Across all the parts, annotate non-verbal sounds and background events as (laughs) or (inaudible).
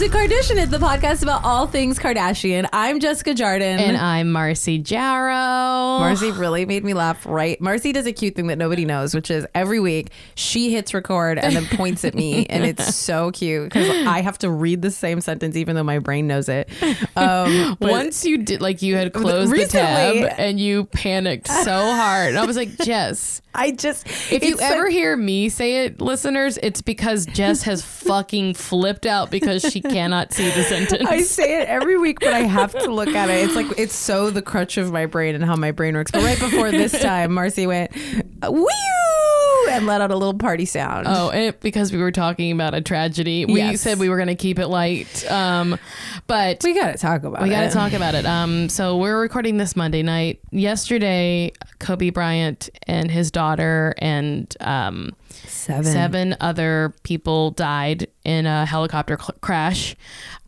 to Kardashian It, the podcast about all things Kardashian. I'm Jessica Jardin. And I'm Marcy Jarrow. Marcy really made me laugh, right? Marcy does a cute thing that nobody knows, which is every week she hits record and then points at me. And it's (laughs) so cute because I have to read the same sentence even though my brain knows it. Um, (laughs) Once you did, like, you had closed the tab and you panicked so hard. And I was like, Jess, (laughs) I just, if you ever like- hear me say it, listeners, it's because Jess has fucking flipped out because she cannot see the sentence. I say it every week, but I have to look at it. It's like it's so the crutch of my brain and how my brain works. But right before this time, Marcy went woo and let out a little party sound. Oh, and it, because we were talking about a tragedy, we Yes. said we were going to keep it light. Um, but we got to talk about We it. We got to talk about it. Um, so we're recording this Monday night. Yesterday, Kobe Bryant and his daughter and um, Seven. seven other people died in a helicopter cl- crash.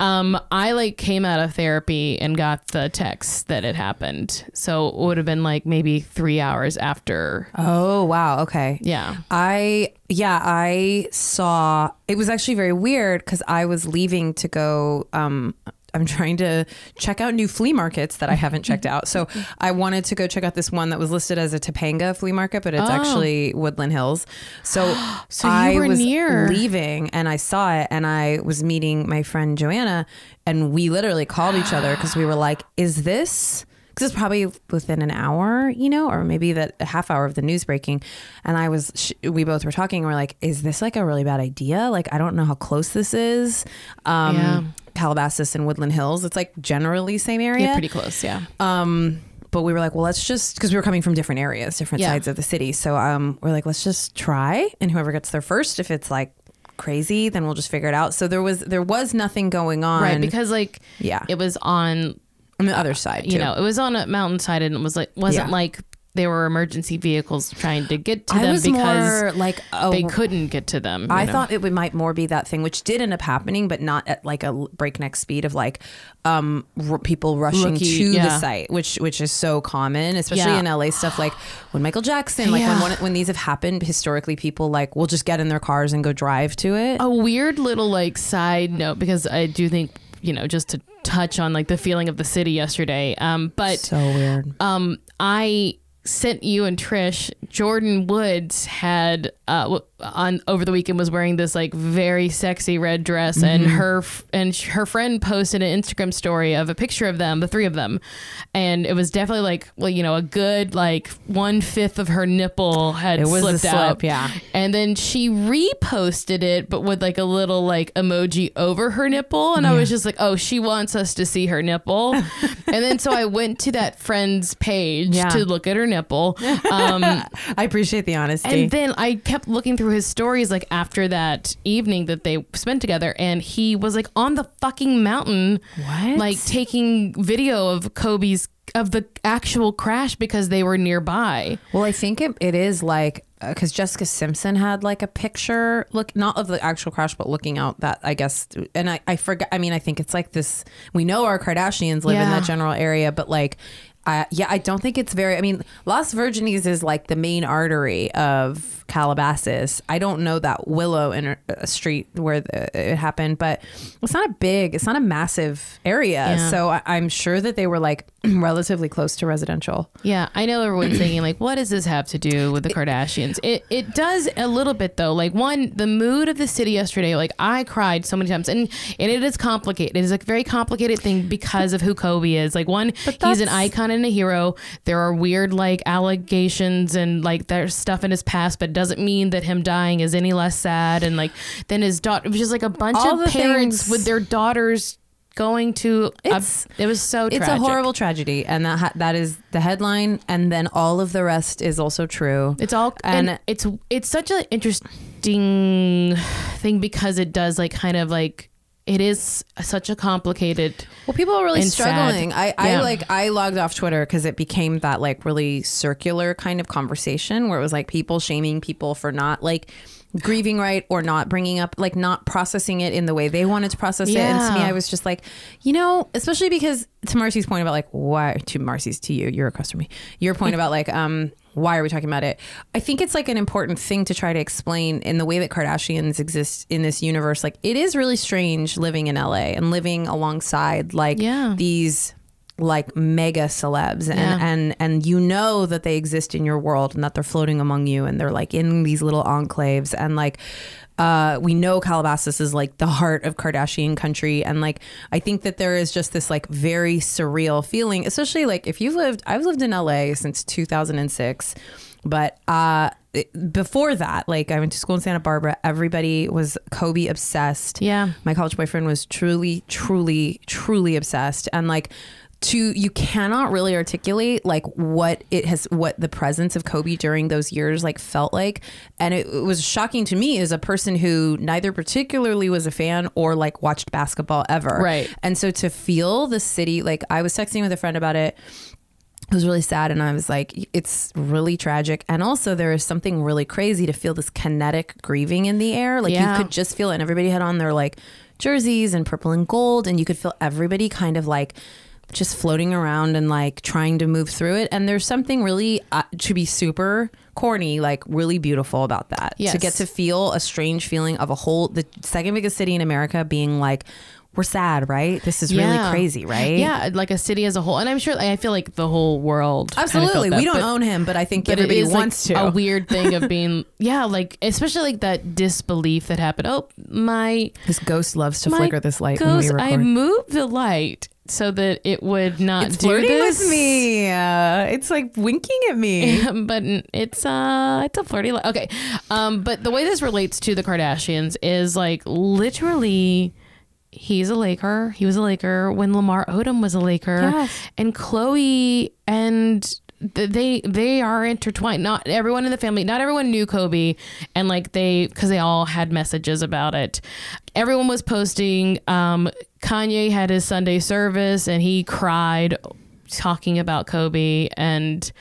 Um, I like came out of therapy and got the text that it happened. So it would have been like maybe three hours after. Oh wow. Okay. Yeah. I yeah I saw it was actually very weird because I was leaving to go. Um, I'm trying to check out new flea markets that I haven't checked out. So I wanted to go check out this one that was listed as a Topanga flea market, but it's Oh. actually Woodland Hills. So, (gasps) So you I were was near. leaving and I saw it and I was meeting my friend Joanna and we literally called each other because we were like, "Is this?" because it's probably within an hour, you know, or maybe that a half hour of the news breaking. And I was, sh- we both were talking. And we're like, is this like a really bad idea? Like, I don't know how close this is. Um, Yeah. Calabasas and Woodland Hills. It's like generally same area. Yeah, pretty close. Yeah. Um, but we were like, well, let's just because we were coming from different areas, different Yeah. sides of the city. So um, we're like, let's just try, and whoever gets there first, if it's like crazy, then we'll just figure it out. So there was there was nothing going on, Right. Because like, yeah, it was on on the other side, you know, it was on a mountainside and it was like wasn't Yeah. like there were emergency vehicles trying to get to I them was because more like oh, they couldn't get to them. I know? thought it would might more be that thing, which did end up happening, but not at like a breakneck speed of like um, r- people rushing Rookie, to the site, which which is so common, especially Yeah. in LA stuff. Like when Michael Jackson, like Yeah. when one, when these have happened historically, people like will just get in their cars and go drive to it. a weird little like side note because I do think you know just to touch on like the feeling of the city yesterday. Um, but so weird. um, I sent you and Trish. Jordyn Woods had uh on over the weekend was wearing this like very sexy red dress, and her f- and sh- her friend posted an Instagram story of a picture of them, the three of them, and it was definitely like well you know a good like one fifth of her nipple had It was a slipped out, slip, yeah. and then she reposted it, but with like a little like emoji over her nipple. And I was just like, oh, she wants us to see her nipple. (laughs) and then so I went to that friend's page Yeah. to look at her nipple. (laughs) Um, (laughs) I appreciate the honesty. and then I kept looking through his stories like after that evening that they spent together. And he was like on the fucking mountain, What? like taking video of Kobe's. Of the actual crash because they were nearby. Well, I think it, it is like uh, because Jessica Simpson had like a picture look not of the actual crash, but looking out that I guess. And I I forgot. I mean, I think it's like this. We know our Kardashians live in that general area, but like. I yeah, I don't think it's very. I mean, Las Virgenes is like the main artery of Calabasas. I don't know that Willow in a street where the, it happened, but it's not a big, it's not a massive area. Yeah. So I, I'm sure that they were like (clears throat) relatively close to residential. Yeah, I know everyone's thinking like, what does this have to do with the Kardashians? It it does a little bit though. Like one, the mood of the city yesterday. Like I cried so many times, and and it is complicated. It is a very complicated thing because of who Kobe is. Like one, he's an icon and a hero. There are weird like allegations and like there's stuff in his past, but it doesn't mean that him dying is any less sad. And like then his daughter, was just like a bunch All of parents things- with their daughters going to. A, It's- it was so. It's tragic. a horrible tragedy, and that ha- that is the headline, and then all of the rest is also true. It's all and, And- it's it's such an interesting thing because it does like kind of like it is such a complicated Well, people are really and sad. struggling. I, I Yeah. like I logged off Twitter because it became that like really circular kind of conversation where it was like people shaming people for not like grieving right or not bringing up like not processing it in the way they wanted to process it. And to me, I was just like, you know, especially because to Marcy's point about like why to Marcy's to you, you're across from me. Your point (laughs) about like um why are we talking about it? I think it's like an important thing to try to explain in the way that Kardashians exist in this universe. Like it is really strange living in LA and living alongside like Yeah. these like mega celebs and, Yeah. and and you know that they exist in your world and that they're floating among you and they're like in these little enclaves and like uh, we know Calabasas is like the heart of Kardashian country. And like, I think that there is just this like very surreal feeling, especially like if you've lived, I've lived in LA since 2006. But uh, it- before that, like I went to school in Santa Barbara. Everybody was Kobe obsessed. Yeah. My college boyfriend was truly, truly, truly obsessed. And like, to you cannot really articulate like what it has what the presence of Kobe during those years like felt like. And it, it was shocking to me as a person who neither particularly was a fan or like watched basketball ever. Right. and so to feel the city like I was texting with a friend about it. It was really sad and i was like it's really tragic. And also there is something really crazy to feel this kinetic grieving in the air. Like Yeah. you could just feel it and everybody had on their like jerseys and purple and gold and you could feel everybody kind of like just floating around and like trying to move through it and there's something really uh, to be super corny like really beautiful about that Yes. to get to feel a strange feeling of a whole the second biggest city in america being like we're sad right this is really crazy right Yeah, like a city as a whole, and I'm sure I feel like the whole world. Absolutely. that, we don't but- own him, but I think but everybody it is wants like to. a weird thing of being (laughs) yeah like especially like that disbelief that happened oh my His ghost loves to flicker this light ghost, i moved the light so that it would not it's do flirting this with me. Uh, it's like winking at me. (laughs) but it's uh it's a flirty li- okay um but the way this relates to the kardashians is like literally he's a laker. He was a laker when lamar odom was a laker. Yes. and Khloe and they they are intertwined. Not everyone in the family not everyone knew kobe. And like they because they all had messages about it. Everyone was posting um kanye had his sunday service and he cried talking about kobe and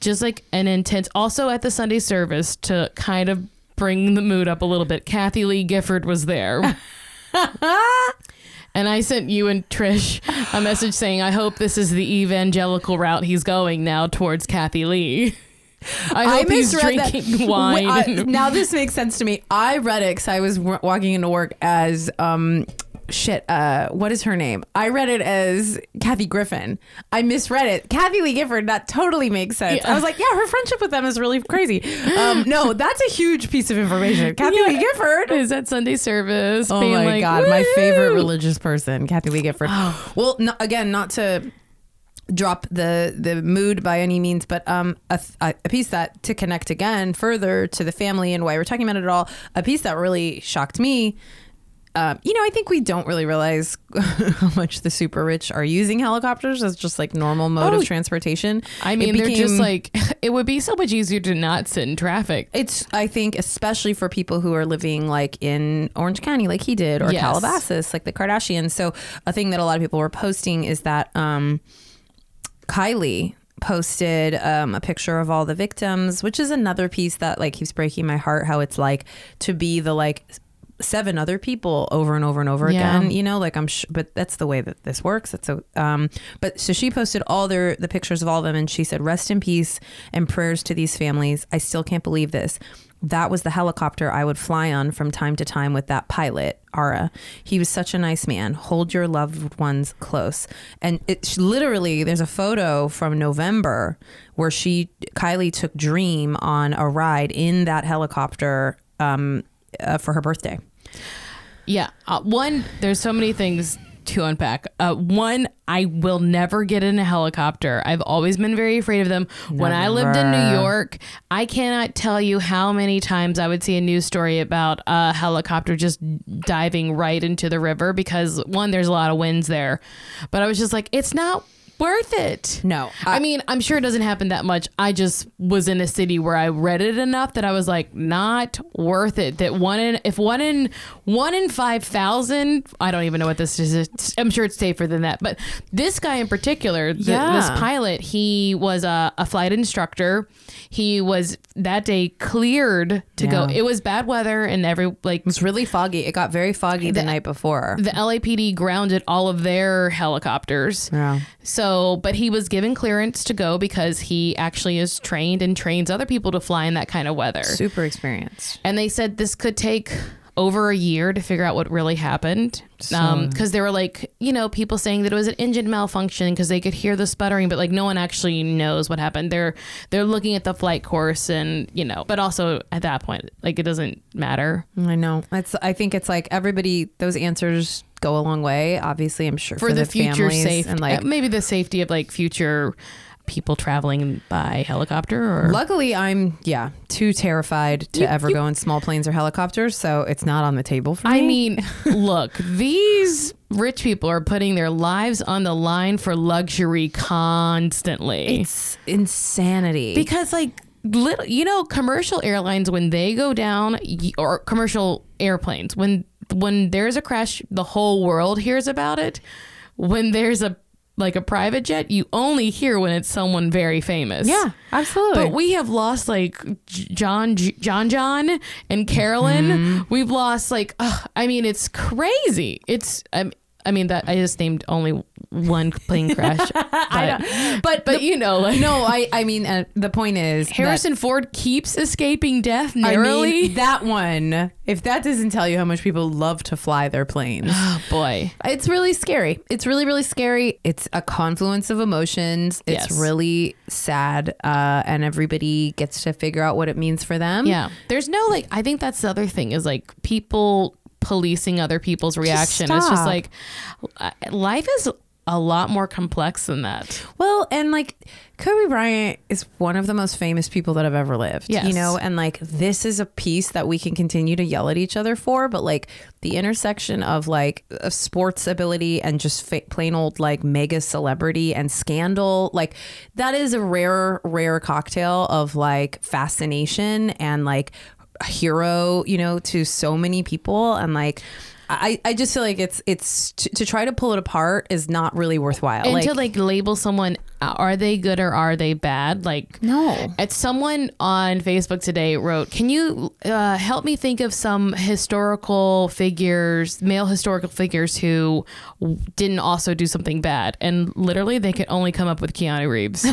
just like an intense also at the sunday service to kind of bring the mood up a little bit. Kathie Lee Gifford was there (laughs) (laughs) and I sent you and Trish a message saying, I hope this is the evangelical route he's going now towards Kathie Lee. (laughs) I hope he's misread that. drinking wine. I- now this makes sense to me. I read it because I was walking into work as um shit. Uh, what is her name? I read it as Kathy Griffin. I misread it. Kathie Lee Gifford. That totally makes sense. Yeah. I was like, yeah, her friendship with them is really crazy. Um, no, (laughs) that's a huge piece of information. Kathy Yeah. Lee Gifford. is at Sunday service. Oh my like, god, my favorite religious person, Kathie Lee Gifford. Well, no, again, not to drop the the mood by any means, but um, a, th- a piece that to connect again further to the family and why we're talking about it at all. A piece that really shocked me. Um, you know, I think we don't really realize (laughs) how much the super rich are using helicopters as just like normal mode Oh, of transportation. I mean, they're just like, (laughs) it would be so much easier to not sit in traffic. It's I think especially for people who are living like in Orange County like he did or Yes. Calabasas like the Kardashians. So a thing that a lot of people were posting is that um Kylie posted um, a picture of all the victims, which is another piece that like keeps breaking my heart how it's like to be the like seven other people over and over and over Yeah. again you know like i'm sh- but that's the way that this works. It's a um but so she posted all their the pictures of all of them and she said rest in peace and prayers to these families. I still can't believe this. That was the helicopter i would fly on from time to time with that pilot ara. He was such a nice man. Hold your loved ones close. And it's literally there's a photo from november where she kylie took dream on a ride in that helicopter um uh, for her birthday Yeah. Uh, one, there's so many things to unpack. Uh, one, I will never get in a helicopter. I've always been very afraid of them. When I lived in New York, I cannot tell you how many times I would see a news story about a helicopter just diving right into the river because one, there's a lot of winds there. But I was just like, it's not worth it. No, I, mean, I'm sure it doesn't happen that much. I just was in a city where I read it enough that I was like, not worth it. That one in if one in one in five thousand, I don't even know what this is. I'm sure it's safer than that. But this guy in particular, the, Yeah. this pilot, he was a, a flight instructor. He was that day cleared to go. It was bad weather and every like It was really foggy. It got very foggy the, night before. the LAPD grounded all of their helicopters. Yeah. So So, but he was given clearance to go because he actually is trained and trains other people to fly in that kind of weather. Super experienced. And they said this could take over a year to figure out what really happened. Because um, there were like, you know, people saying that it was an engine malfunction because they could hear the sputtering, but like no one actually knows what happened. They're they're looking at the flight course and you know, but also at that point, like it doesn't matter I know. It's. I think it's like everybody. Those answers go a long way. Obviously, I'm sure for, for, the, future families safe and like. maybe the safety of like future people traveling by helicopter or Luckily, I'm yeah too terrified to You- ever you- go in small planes or helicopters, so it's not on the table for me. I mean, (laughs) look, these rich people are putting their lives on the line for luxury constantly. it's insanity. because like little you know commercial airlines when they go down or commercial airplanes when when there's a crash the whole world hears about it when there's a like a private jet you only hear when it's someone very famous yeah, absolutely. but we have lost like John, John, John, and Carolyn. Mm-hmm. We've lost like, ugh, I mean, it's crazy. It's, I, I mean, that I just named only one plane (laughs) crash, but, but but you know, like, no, I I mean uh, the point is Harrison Ford keeps escaping death I narrowly. mean, that one. If that doesn't tell you how much people love to fly their planes. (gasps) oh boy. It's really scary. It's really, really scary. It's a confluence of emotions. It's Yes. really sad. Uh, and everybody gets to figure out what it means for them. Yeah. There's no like I think that's the other thing is like people policing other people's reaction. It's just like uh, life is a lot more complex than that. Well, and like Kobe Bryant is one of the most famous people that have ever lived. Yes. You know, and like this is a piece that we can continue to yell at each other for, but like the intersection of like of sports ability and just fa- plain old like mega celebrity and scandal, like that is a rare, rare cocktail of like fascination and like a hero, you know, to so many people. And like, I, I just feel like it's it's to, to try to pull it apart is not really worthwhile. and like, to like label someone are they good or are they bad like No. it's someone on facebook today wrote can you uh, help me think of some historical figures male historical figures who didn't also do something bad and literally they could only come up with keanu reeves (laughs)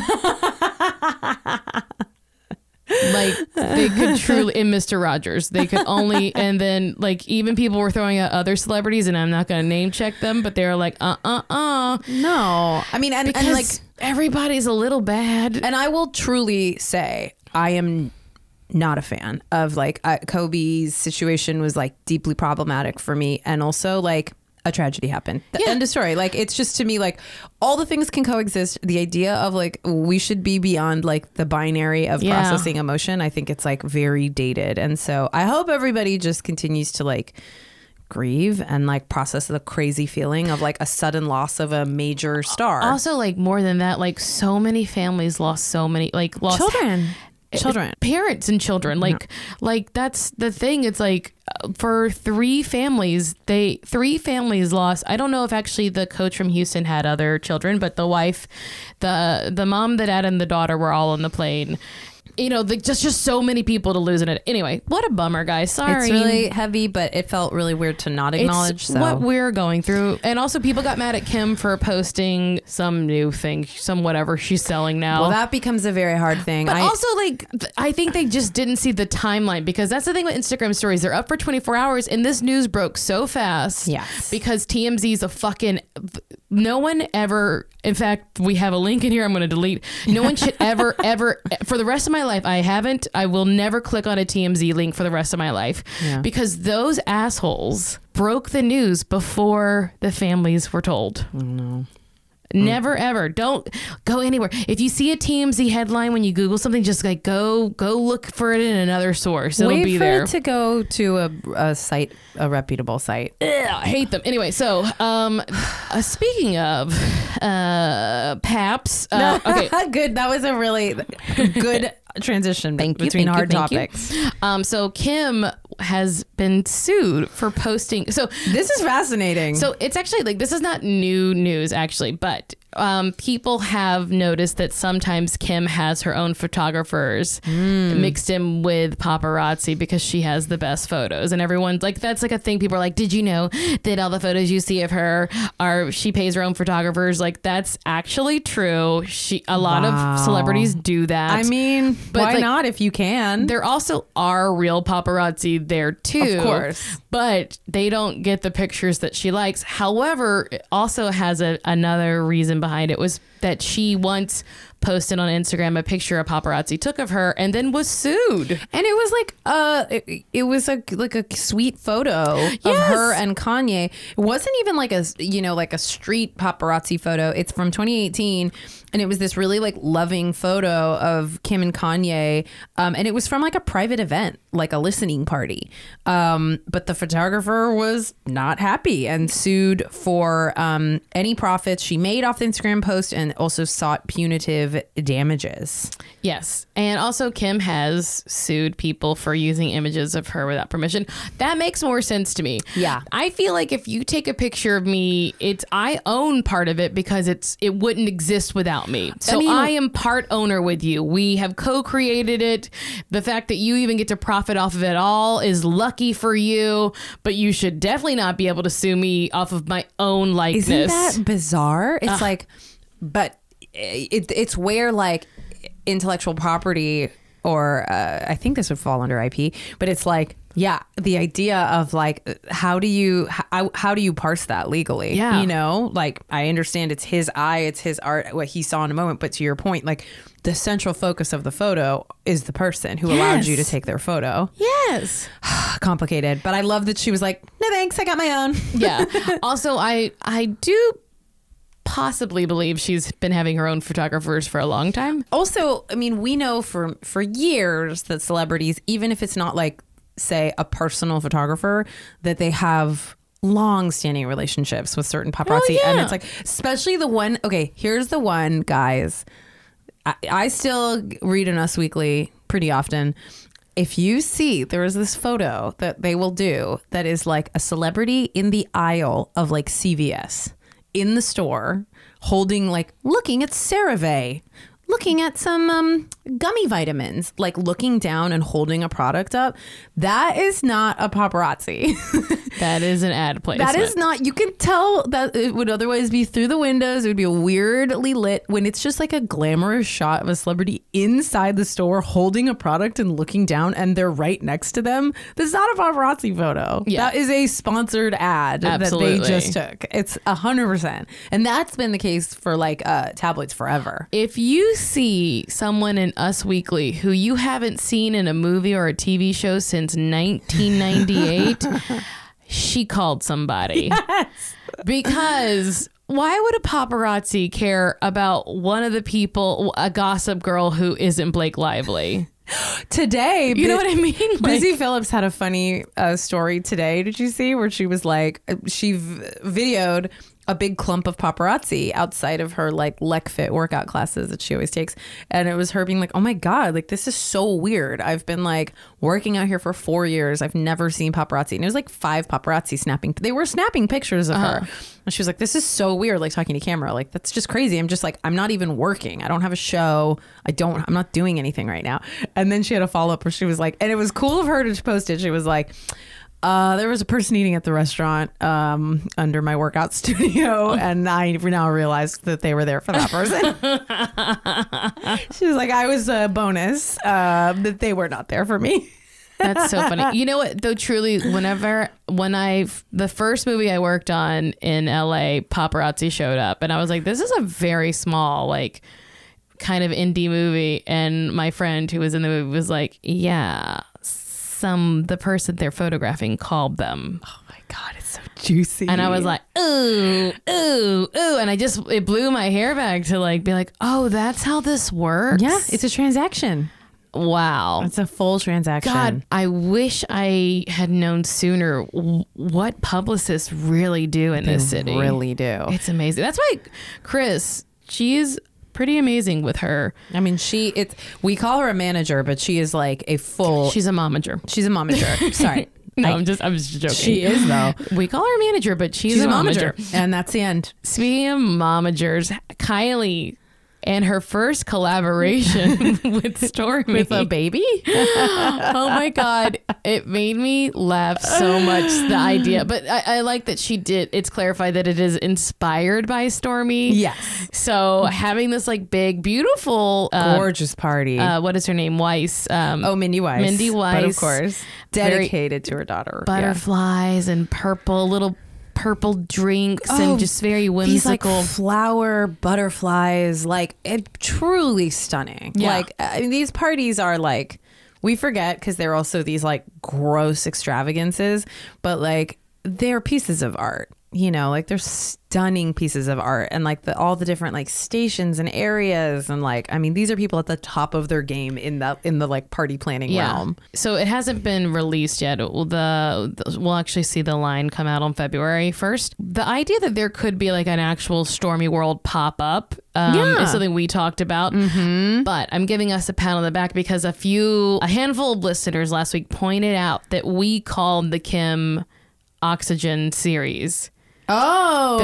like they could truly in Mr. Rogers they could only (laughs) and then like even people were throwing out other celebrities and I'm not gonna name check them but they're like uh uh uh No, I mean, and, and like, everybody's a little bad. and I will truly say, I am not a fan of like uh, Kobe's situation was like deeply problematic for me, and also like a tragedy happened. The Yeah. end of story. Like it's just to me like all the things can coexist. The idea of like we should be beyond like the binary of Yeah. processing emotion. I think it's like very dated, and so I hope everybody just continues to like grieve and like process the crazy feeling of like a sudden loss of a major star. Also, like more than that, like so many families lost so many, like lost children children parents and children. Like, like that's the thing. It's like uh, for three families, they three families lost. I don't know if actually the coach from Houston had other children, but the wife, the the mom, the dad, and the daughter were all on the plane. You know, the, just just so many people to lose in it. Anyway, what a bummer, guys. Sorry. it's really heavy but it felt really weird to not acknowledge it's so what we're going through. And also, people got mad at Kim for posting some new thing, some whatever she's selling now. well that becomes a very hard thing but I, also, like, th- I think they just didn't see the timeline because that's the thing with Instagram stories. They're up for 24 hours, and this news broke so fast. Yes. Because TMZ is a fucking. No one ever. In fact, we have a link in here I'm going to delete. No one should ever, (laughs) ever, for the rest of my life, I haven't, I will never click on a TMZ link for the rest of my life Yeah. because those assholes broke the news before the families were told. Never ever. Don't go anywhere. If you see a TMZ headline when you Google something, just like go go look for it in another source. It'll wait be for there. it to go to a, a site a reputable site Ugh, I hate them. Anyway, so um, uh, speaking of uh, Paps, uh, (laughs) okay. good that was a really good transition Thank between you, hard you. topics Um, so Kim has been sued for posting. So this is fascinating So it's actually like this is not new news actually, but um, people have noticed that sometimes Kim has her own photographers mixed in with paparazzi because she has the best photos, and everyone's like, that's like a thing. People are like, did you know that all the photos you see of her are she pays her own photographers? Like that's actually true. She a lot Wow. of celebrities do that. I mean, But, why like, not if you can? there also are real paparazzi there too. Of course. But they don't get the pictures that she likes. However, it also has a, another reason behind it was that she once posted on Instagram a picture a paparazzi took of her and then was sued. And it was like uh it, it was a like a sweet photo of her and Kanye. It wasn't even like a you know like a street paparazzi photo. It's from 2018 and it was this really like loving photo of Kim and Kanye um and it was from like a private event, like a listening party. Um but the photographer was not happy and sued for um any profits she made off the Instagram post and also sought punitive damages. Yes. And also, Kim has sued people for using images of her without permission. That makes more sense to me. Yeah. I feel like if you take a picture of me, it's I own part of it because it's it wouldn't exist without me. So I, mean- am part owner with you. We have co-created it. The fact that you even get to profit off of it all is lucky for you, but you should definitely not be able to sue me off of my own likeness. Isn't that bizarre? It's like, but it, it's where like intellectual property, or uh, I think this would fall under IP, but it's like, yeah, the idea of like, how do you how, how do you parse that legally? Yeah. you know, like I understand it's his eye, it's his art, what he saw in a moment, but to your point, like the central focus of the photo is the person who allowed you to take their photo. yes. (sighs) Complicated, but I love that she was like, no thanks, I got my own. yeah. (laughs) Also, I I do possibly believe she's been having her own photographers for a long time. also i mean we know for for years that celebrities even if it's not like say a personal photographer that they have long standing relationships with certain paparazzi and yeah. it's like especially the one okay here's the one guys I, I still read in us weekly pretty often if you see there is this photo that they will do that is like a celebrity in the aisle of like CVS in the store holding like looking at CeraVe looking at some um, gummy vitamins like looking down and holding a product up that is not a paparazzi (laughs) That is an ad placement. that is not you can tell that it would otherwise be through the windows it would be weirdly lit when it's just like a glamorous shot of a celebrity inside the store holding a product and looking down and they're right next to them that's not a paparazzi photo Yeah. that is a sponsored ad that Absolutely. they just took it's a hundred percent and that's been the case for like uh tabloids forever If you see someone in Us Weekly who you haven't seen in a movie or a TV show since 1998, (laughs) she called somebody. Because why would a paparazzi care about one of the people, a gossip girl who isn't Blake Lively? (gasps) today You know what I mean? Like- Busy Philipps had a funny uh, story today. Did you see where she was like uh, she v- videoed a big clump of paparazzi outside of her like LEKfit workout classes that she always takes, and it was her being like, "Oh my god, like this is so weird. I've been like working out here for four years. I've never seen paparazzi." And it was like five paparazzi snapping. They were snapping pictures of her, uh-huh. and she was like, "This is so weird." Like talking to camera, like that's just crazy. I'm just like, I'm not even working. I don't have a show. I don't. I'm not doing anything right now. And then she had a follow up where she was like, and it was cool of her to post it. She was like. Uh, there was a person eating at the restaurant um, under my workout (laughs) studio, and I now realized that they were there for that person. (laughs) she was like, "I was a bonus, uh, that they were not there for me." That's so funny. (laughs) You know what? Though truly, whenever when I the first movie I worked on in LA, paparazzi showed up, and I was like, "This is a very small, like, kind of indie movie." And my friend who was in the movie was like, "Yeah, some the person they're photographing called them," Oh my god, it's so juicy. and I was like, "Ooh, ooh, ooh," and I just it blew my hair back to like be like, "Oh, that's how this works." "Yeah, it's a transaction. wow. It's a full transaction." God, I wish I had known sooner what publicists really do in this city. really do. It's amazing. That's why Kris, she's pretty amazing with her. I mean, she. It's we call her a manager, but she is like a full. She's a momager. She's a momager. (laughs) Sorry. No, I- I'm just I'm just joking. She is though. (laughs) We call her a manager, but she's, She's a a momager. momager, and that's the end. Speaking of momagers, Kylie and her first collaboration (laughs) with Stormi With a baby. (gasps) oh my god it made me laugh so much the idea but I, I like that she did it's clarified that it is inspired by Stormi yes. so having this like big beautiful uh, Gorgeous party. uh, what is her name weiss um, oh, Mindy Weiss. Mindy But of Weiss. course, dedicated to her daughter. Yeah. butterflies and purple little purple drinks Oh, and just very whimsical These like flower butterflies, like it truly stunning. Yeah. Like I mean, these parties are like we forget because they're also these like gross extravagances, but like they're pieces of art. You know, like they're stunning pieces of art, and like the all the different like stations and areas, and like I mean, these are people at the top of their game in the in the like party planning realm. So it hasn't been released yet. The, the we'll actually see the line come out on February first. The idea that there could be like an actual Stormi World pop up um, Yeah. is something we talked about. Mm-hmm. But I'm giving us a pat on the back because a few, a handful of listeners last week pointed out that we called the Kim Oxygen series. Oh,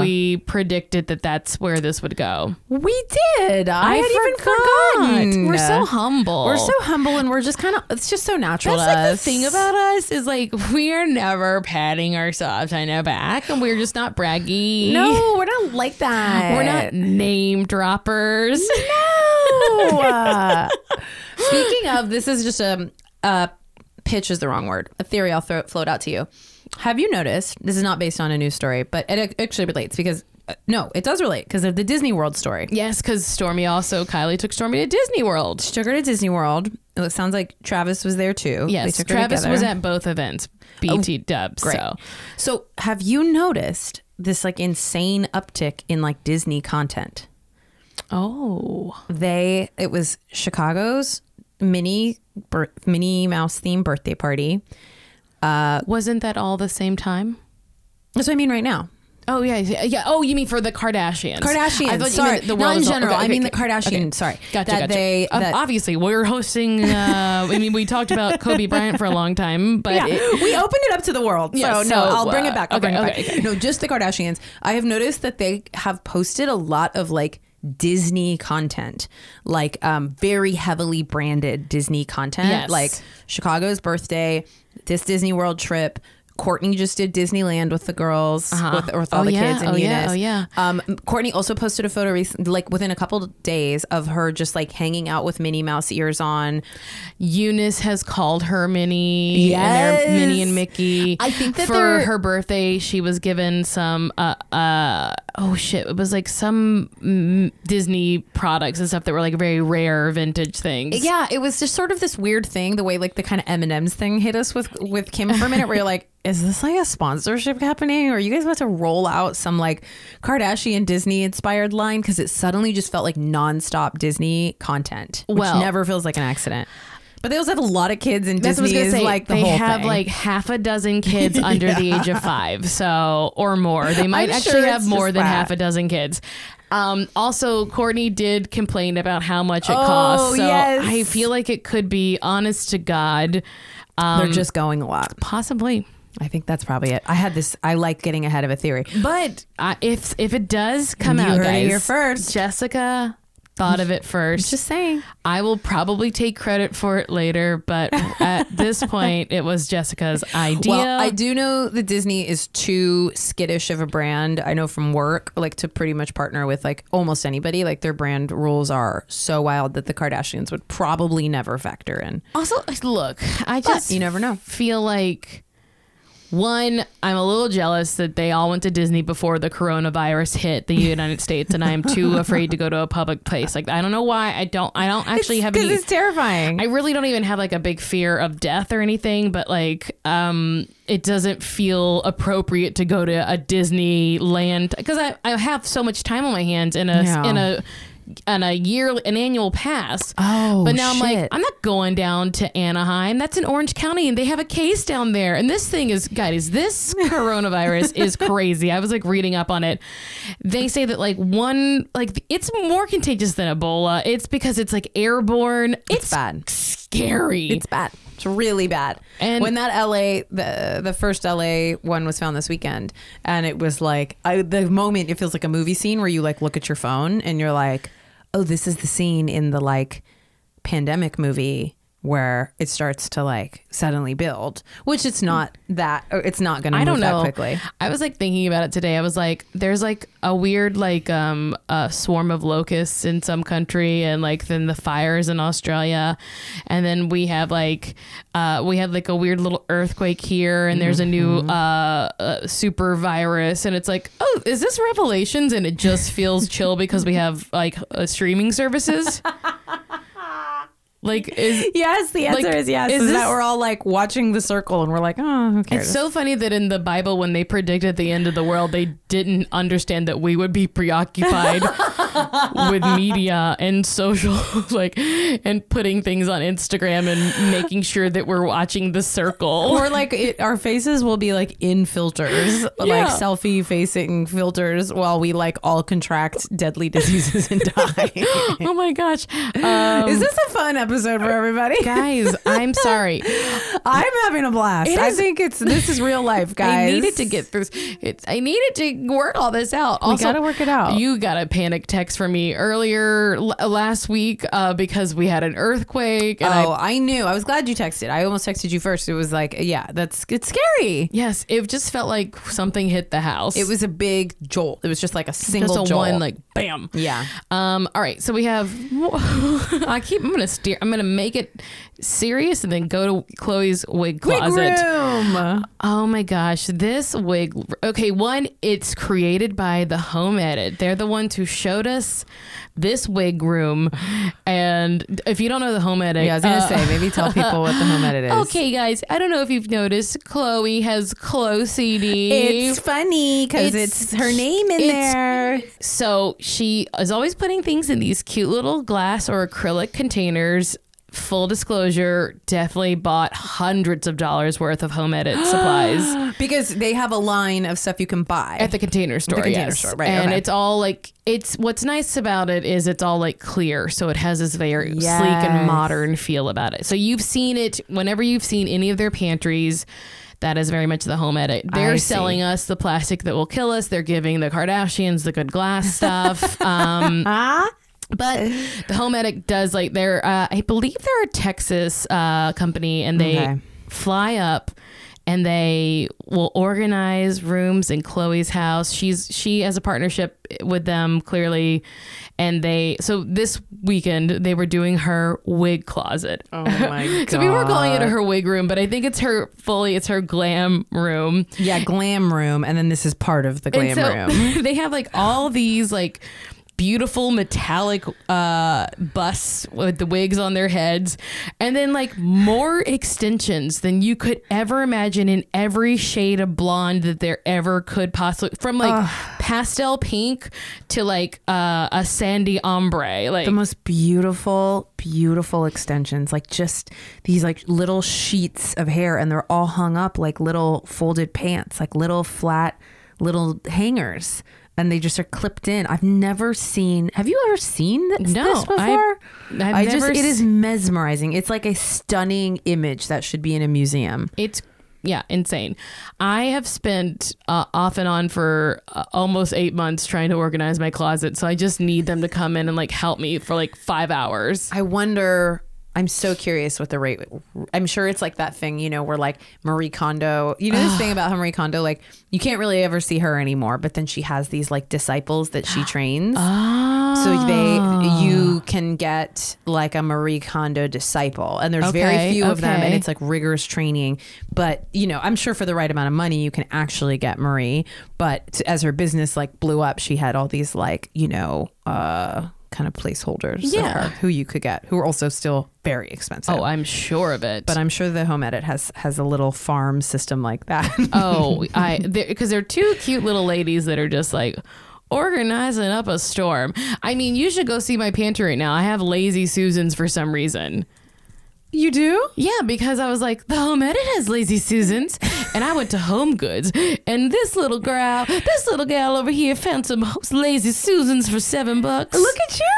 That we we predicted that that's where this would go. we did. I, had even forgot. forgotten. We're so humble. We're so humble and we're just kind of it's just so natural That's to like the thing about us is like we are never patting ourselves on the back and we're just not braggy. no we're not like that We're not name droppers. no Uh, (laughs) speaking of this is just a, a pitch is the wrong word a theory i'll throw, float out to you have you noticed this is not based on a news story but it actually relates because uh, no it does relate because of the disney world story yes, because Stormi also Kylie took Stormi to Disney World. She took her to disney world it sounds like travis was there too Yes, Travis was at both events. BT dubs. Great. So So, have you noticed this like insane uptick in like Disney content? Oh. They it was Chicago's mini bir- Minnie Mouse theme birthday party. Uh, Wasn't that all the same time? That's what I mean right now. Oh yeah, yeah. yeah. Oh, you mean for the Kardashians? Kardashians. Sorry, the not in general. okay, I mean okay, the Kardashian. okay. Sorry, Gotcha, that gotcha. they Um, that, obviously we're hosting. Uh, (laughs) I mean, we talked about Kobe Bryant for a long time, but yeah, it- we opened it up to the world. Yeah, so, no, I'll bring uh, it back. I'll okay, bring it back. okay. No, just the Kardashians. I have noticed that they have posted a lot of like Disney content, like um, very heavily branded Disney content, Yes. like Chicago's birthday, this Disney World trip. Kourtney just did Disneyland with the girls, Uh-huh. with, with all Oh, the yeah. kids and Oh, yeah. Younes. Oh, yeah. Um, Kourtney also posted a photo recently, like within a couple days of her just like hanging out with Minnie Mouse ears on. Younes has called her Minnie. Yes. and they're Minnie and Mickey. I think that for her birthday, she was given some. Uh, uh, oh shit! It was like some mm, Disney products and stuff that were like very rare vintage things. Yeah, it was just sort of this weird thing, the way like the kind of M and M's thing hit us with with Kim for a minute, where you're like, is this like a sponsorship happening, or are you guys about to roll out some like Kardashian Disney inspired line? Because it suddenly just felt like nonstop Disney content, which Well- never feels like an accident. But they also have a lot of kids, and That's what I was Disney gonna is say. like the they have thing. like half a dozen kids (laughs) under the age of five, so or more. They might I'm actually sure have more than that. half a dozen kids. Um, also, Kourtney did complain about how much it Oh, costs. So yes. I feel like it could be honest to God. Um, they're just going a lot. possibly. I think that's probably it. I had this. I like getting ahead of a theory. But uh, if if it does come You out, heard it guys, here first. Jessica thought of it first. Just saying. I will probably take credit for it later, but (laughs) at this point, it was Jessica's idea. Well, I do know that Disney is too skittish of a brand. I know from work, like to pretty much partner with like almost anybody. Like their brand rules are so wild that the Kardashians would probably never factor in. Also, look, I just you never know. Feel like one, I'm a little jealous that they all went to Disney before the coronavirus hit the United (laughs) States, and I am too afraid to go to a public place. Like I don't know why I don't. I don't actually have because any. it's terrifying. I really don't even have like a big fear of death or anything, but like um it doesn't feel appropriate to go to a Disneyland because I, I have so much time on my hands in a Yeah. in a on a year an annual pass. Oh, but now I'm like. I'm not going down to Anaheim. That's in Orange County and they have a case down there. And this thing is guys, this (laughs) coronavirus is crazy. I was like reading up on it. They say that like one like it's more contagious than Ebola. It's because it's like airborne. It's, bad. scary. it's bad. It's really bad. And- when that LA, the the first LA one was found this weekend, and it was like I, the moment it feels like a movie scene where you like look at your phone and you're like, oh, this is the scene in the like pandemic movie where it starts to like suddenly build, which it's not that it's not going to I don't know. that quickly. I was like thinking about it today. I was like, there's like a weird like um a swarm of locusts in some country, and like then the fires in Australia, and then we have like uh we had like a weird little earthquake here, and there's a new Mm-hmm. uh, uh super virus, and it's like, oh, is this Revelations? And it just feels chill because we have like uh, streaming services. (laughs) like is (laughs) Yes, the answer Like, is yes. is Is, that this- we're all like watching the circle and we're like, oh, who cares? It's so funny that in the Bible, when they predicted the end of the world, they didn't understand that we would be preoccupied (laughs) with media and social, (laughs) like, and putting things on Instagram and making sure that we're watching the circle. or like it, our faces will be like in filters, like selfie facing filters, while we like all contract deadly diseases and die. oh my gosh. Um, is this a fun episode for everybody? (laughs) guys, I'm sorry. (laughs) I'm having a blast. I think it's this is real life, guys. (laughs) I needed to get through. It's. I needed to work all this out. Also, gotta work it out. You got a panic text from me earlier l- last week uh, because we had an earthquake. And I Oh, I knew. I was glad you texted. I almost texted you first. It was like, yeah, that's it's scary. Yes, it just felt like something hit the house. It was a big jolt. It was just like a single just a jolt. one like bam. yeah. Um. All right. So we have. I keep. I'm gonna steer. I'm gonna make it serious and then go to Khloe's wig closet. Wig room. Oh my gosh, this wig. Okay, one, it's created by the Home Edit. They're the ones who showed us this wig room. And if you don't know the Home Edit, Yeah, I was gonna uh, say maybe tell people what the home edit (laughs) is. Okay, guys, I don't know if you've noticed, Khloe has Chloe CD. It's funny because It's- it's, her name in there. So she is always putting things in these cute little glass or acrylic containers. Full disclosure, definitely bought hundreds of dollars worth of home edit (gasps) supplies Because they have a line of stuff you can buy. at the container store. container yes. store, right, And okay. it's all like it's what's nice about it is it's all like clear, so it has this very sleek and modern feel about it. So you've seen it whenever you've seen any of their pantries. That is very much the home edit. They're selling us the plastic that will kill us. They're giving the Kardashians the good glass stuff. (laughs) Um, but the home edit does like they're uh, I believe they're a Texas uh, company and they Okay. fly up and they will organize rooms in Khloe's house. She's she has a partnership with them clearly and they so this weekend they were doing her wig closet. Oh (laughs) my god. So we were calling it her wig room, but I think it's her fully it's her glam room. yeah glam room, and then this is part of the glam so room. (laughs) they have like all these like beautiful metallic uh busts with the wigs on their heads and then like more extensions than you could ever imagine in every shade of blonde that there ever could possibly from like pastel pink to like uh, a sandy ombre like the most beautiful, beautiful extensions, like just these like little sheets of hair, and they're all hung up like little folded pants, like little flat little hangers. And they just are clipped in. I've never seen. Have you ever seen this, No, this I've- before? I've I just. never It is mesmerizing. It's like a stunning image that should be in a museum. It's yeah, insane. I have spent uh, off and on for uh, almost eight months trying to organize my closet, so I just need them to come in and like help me for like five hours. I wonder. I'm so curious what the rate. I'm sure it's like that thing, you know, where like Marie Kondo. You know this thing (sighs) about how Marie Kondo, like you can't really ever see her anymore, but then she has these like disciples that she trains. So they, you can get like a Marie Kondo disciple, and there's Okay, very few of them, and it's like rigorous training. But you know, I'm sure for the right amount of money, you can actually get Marie. But as her business like blew up, she had all these like you know. uh kind of placeholders Yeah. who you could get who are also still very expensive Oh, I'm sure of it. but i'm sure the home edit has has a little farm system like that (laughs) oh, I because there are two cute little ladies that are just like organizing up a storm. I mean, you should go see my pantry right now. I have lazy Susans for some reason. You do Yeah, because I was like, the home edit has lazy Susans, and I went to Home Goods, and this little girl, this little gal over here found some lazy Susans for seven bucks. look at you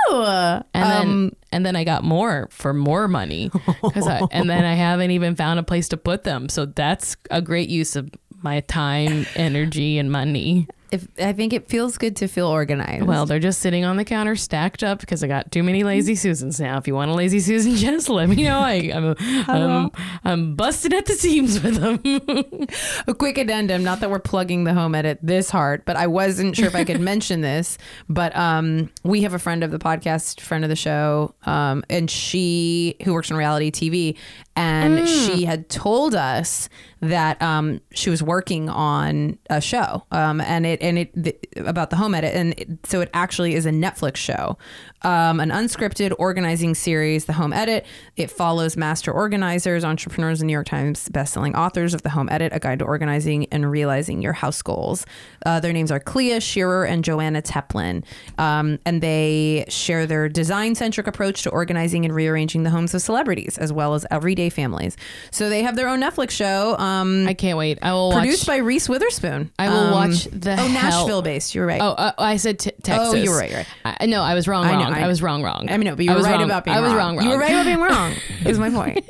and then um, and then I got more for more money. 'Cause I, and then I haven't even found a place to put them. So that's a great use of my time, energy, and money. If I think it feels good to feel organized. Well, they're just sitting on the counter stacked up because I got too many lazy Susans now. If you want a lazy Susan, (laughs) just let me know. I, I'm, I'm, I'm busted at the seams with them. (laughs) a quick addendum, not that we're plugging the home edit this hard, but I wasn't sure if I could (laughs) mention this. But um, we have a friend of the podcast, friend of the show, um, and she who works in reality TV, and she had told us that um, she was working on a show, um, and it and it th- about the home edit, and it, so it actually is a Netflix show, um, an unscripted organizing series, The Home Edit. It follows master organizers, entrepreneurs, and New York Times bestselling authors of The Home Edit, a guide to organizing and realizing your house goals. Uh, their names are Clea Shearer and Joanna Teplin, um, and they share their design-centric approach to organizing and rearranging the homes of celebrities as well as everyday families. So they have their own Netflix show. Um, I can't wait. I will produced watch. by Reese Witherspoon. I will Um, watch the Oh, hell- Nashville based. You're right. Oh, uh, I said t- Texas. Oh, you were right, you're right. I, no, I was wrong. I know, wrong. I I, was wrong. Wrong. I mean, no, but you I were was right wrong. about being wrong. I was wrong. wrong. You were right about being (laughs) wrong. Is my point.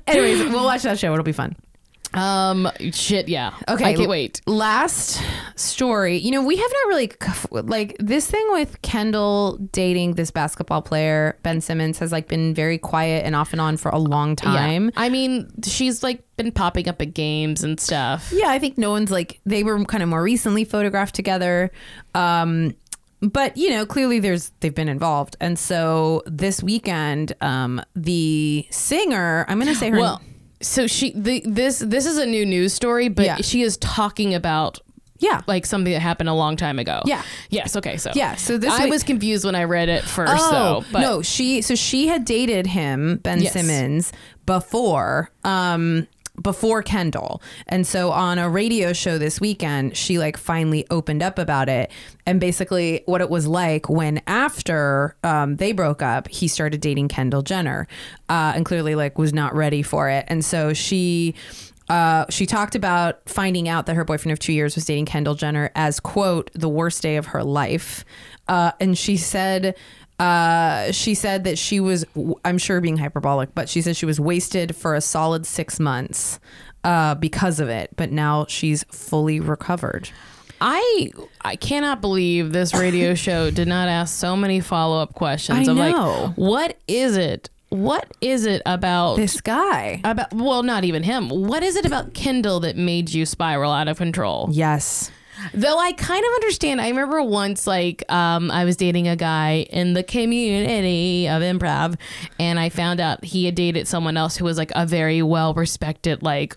(laughs) Anyways, we'll watch that show. It'll be fun. Um, shit. Yeah. Okay, I can't wait. Last story. You know, we have not really like this thing with Kendall dating this basketball player Ben Simmons has like been very quiet and off and on for a long time. Yeah. I mean, she's like been popping up at games and stuff. Yeah, I think no one's like they were kind of more recently photographed together. Um but you know, clearly there's they've been involved. And so this weekend, um the singer, I'm going to say her Well, so she the this this is a new news story, but Yeah. she is talking about yeah. like something that happened a long time ago. Yeah. Yes. Okay. So Yeah, so this I week- was confused when I read it first, Oh though. But no, she so she had dated him, Ben Yes. Simmons, before um before Kendall. And so on a radio show this weekend, she like finally opened up about it and basically what it was like when after um, they broke up, he started dating Kendall Jenner uh, and clearly like was not ready for it. And so she uh, she talked about finding out that her boyfriend of two years was dating Kendall Jenner as quote the worst day of her life, uh, and she said uh, she said that she was I'm sure being hyperbolic, but she said she was wasted for a solid six months uh, because of it, but now she's fully recovered. I I cannot believe this radio (laughs) show did not ask so many follow up questions I of know. like, what is it? What is it about This guy, about well, not even him. What is it about Kendall that made you spiral out of control? yes, Though I kind of understand. I remember once, like, um, I was dating a guy in the community of improv, and I found out he had dated someone else who was like a very well respected, like,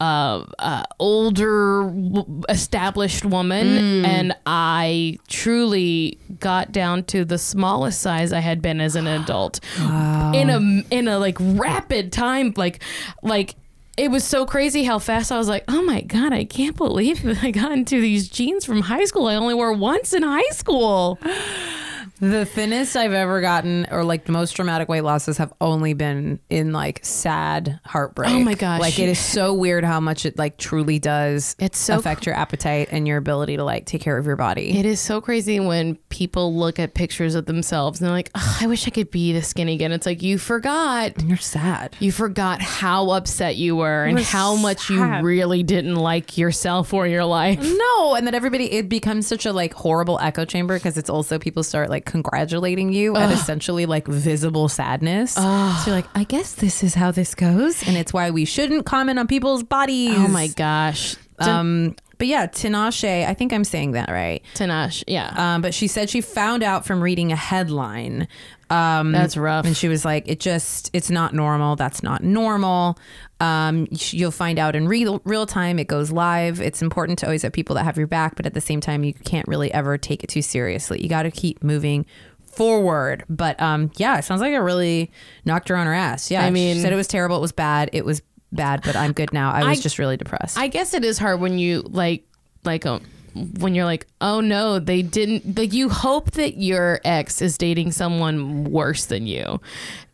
uh, uh, older, w- established woman. And I truly got down to the smallest size I had been as an adult (gasps) in a in a like rapid time, like, like it was so crazy how fast I was like, oh my God, I can't believe (laughs) I got into these jeans from high school. I only wore once in high school. The thinnest I've ever gotten, or like the most dramatic weight losses, have only been in like sad heartbreak. Oh my gosh. Like it is so weird how much it like truly does. It's so affect your appetite and your ability to like take care of your body. It is so crazy when people look at pictures of themselves and they're like, "Ugh, I wish I could be this skinny again. It's like, you forgot. and you're sad. You forgot how upset you were and how much you really didn't like yourself or your life. No, and that everybody it becomes such a like horrible echo chamber because it's also people start like congratulating you at essentially like visible sadness. So you're like, I guess this is how this goes, and it's why we shouldn't comment on people's bodies. Oh my gosh. Um, but yeah, Tinashe, I think I'm saying that right. Tanash, yeah. Um, but she said she found out from reading a headline. Um, That's rough. And she was like, it just, it's not normal. That's not normal. Um, you'll find out in real, real time. It goes live. It's important to always have people that have your back, but at the same time, you can't really ever take it too seriously. You got to keep moving forward. But um, yeah, it sounds like it really knocked her on her ass. Yeah. I she mean- said it was terrible. It was bad. It was bad, but I'm good now. I was I- just really depressed. I guess it is hard when you like like um when you're like, oh no, they didn't. Like you hope that your ex is dating someone worse than you.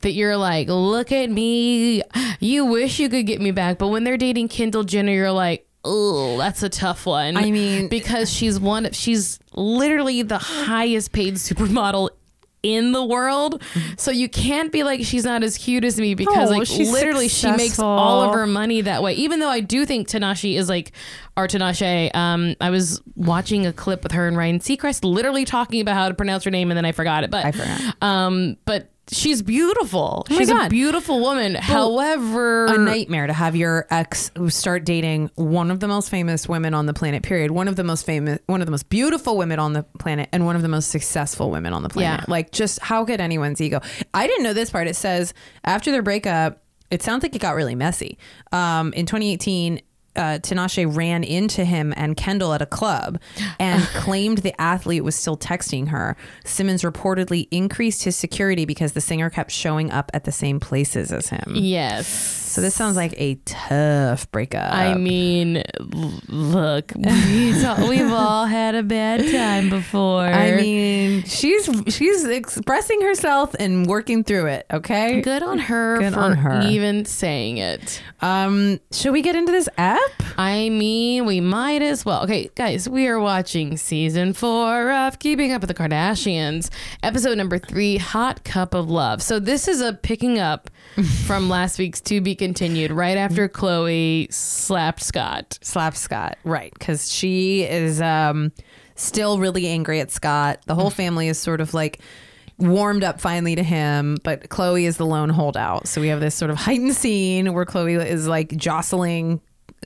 That you're like, look at me. You wish you could get me back, but when they're dating Kendall Jenner, you're like, oh, that's a tough one. I mean- because she's one. She's literally the highest paid supermodel in the world. So you can't be like she's not as cute as me because Oh, like literally she makes all of her money that way. Even though I do think Tanashi is like or Tinashe. Um, I was watching a clip with her and Ryan Seacrest, literally talking about how to pronounce her name, and then I forgot it. But I forgot. Um, but she's beautiful. my she's a beautiful woman. However, a nightmare to have your ex start dating one of the most famous women on the planet period one of the most famous one of the most beautiful women on the planet and one of the most successful women on the planet Yeah. like just how could anyone's ego i didn't know this part it says after their breakup it sounds like it got really messy um, in 2018 uh, Tinashe ran into him and Kendall at a club and (laughs) claimed the athlete was still texting her. Simmons reportedly increased his security because the singer kept showing up at the same places as him. yes. So this sounds like a tough breakup. I mean, look, we've all, we've all had a bad time before. I mean, she's she's expressing herself and working through it. Okay. good on her Good for on her. even saying it. Um, should we get into this app? I mean, we might as well. Okay, guys, we are watching season four of Keeping Up with the Kardashians, episode number three, Hot Cup of Love. So, this is a picking up (laughs) from last week's To Be Continued, right after Khloe slapped Scott. Slapped Scott, right? Because she is um still really angry at Scott. The whole family is sort of like warmed up finally to him, but Khloe is the lone holdout. So we have this sort of heightened scene where Khloe is like jostling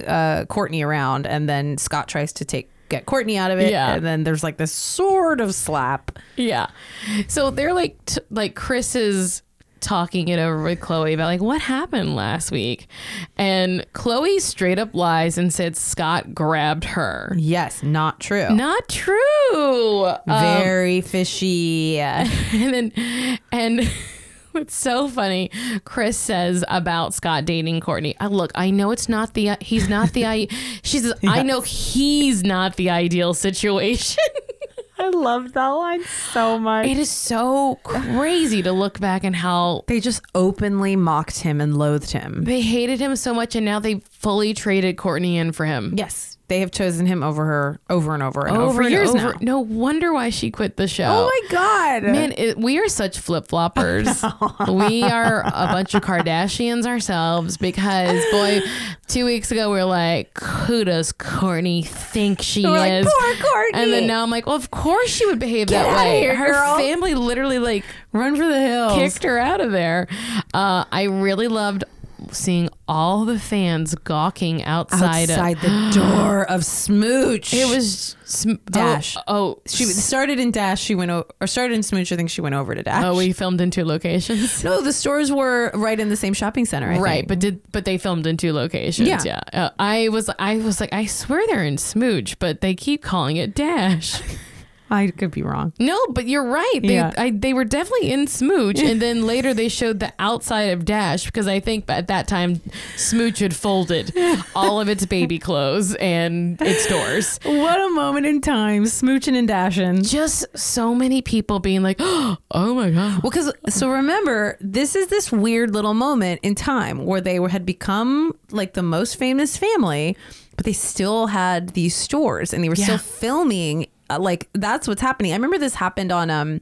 uh, Kourtney around, and then Scott tries to take get Kourtney out of it, Yeah. and then there's like this sort of slap. Yeah. So, they're like, t- like Kris is talking it over with Khloe about like what happened last week. And Khloe straight up lies and said Scott grabbed her. Yes, not true. Not true. Um, Very fishy. (laughs) and then and (laughs) what's so funny kris says about scott dating kourtney uh, look i know it's not the he's not the (laughs) i she says i know he's not the ideal situation I love that line so much. it is so crazy to look back and how They just openly mocked him and loathed him. they hated him so much and now they fully traded kourtney in for him Yes, they have chosen him over her over and over and over, over and years over. now. no wonder why she quit the show Oh my god, Man, it, we are such flip floppers. (laughs) we are a bunch of Kardashians ourselves because, boy, two weeks ago we were like, who does Kourtney think she We're like, is? "Poor Kourtney." And then now I'm like, well, of course she would behave Get that way. here, Her girl. family literally like Run for the hills. kicked her out of there. Uh, I really loved seeing all the fans gawking outside. of- outside the door (gasps) of Smooch. it was sm- Dash. Oh, oh, She started in Dash. She went o- or started in Smooch. I think she went over to Dash. oh, we filmed in two locations. no, the stores were right in the same shopping center. I right think. but did but they filmed in two locations yeah, Yeah. Uh, i was i was like i swear they're in smooch but they keep calling it dash (laughs) I could be wrong. no but you're right they, Yeah. I, they were definitely in smooch and then (laughs) later they showed the outside of dash because i think at that time smooch had folded all of its baby clothes and its doors What a moment in time, smooching and dashing. just so many people being like (gasps) oh my god Well, because so remember, this is this weird little moment in time where they were, had become like the most famous family, but they still had these stores and they were Yeah. still filming. Uh, like that's what's happening. I remember this happened on um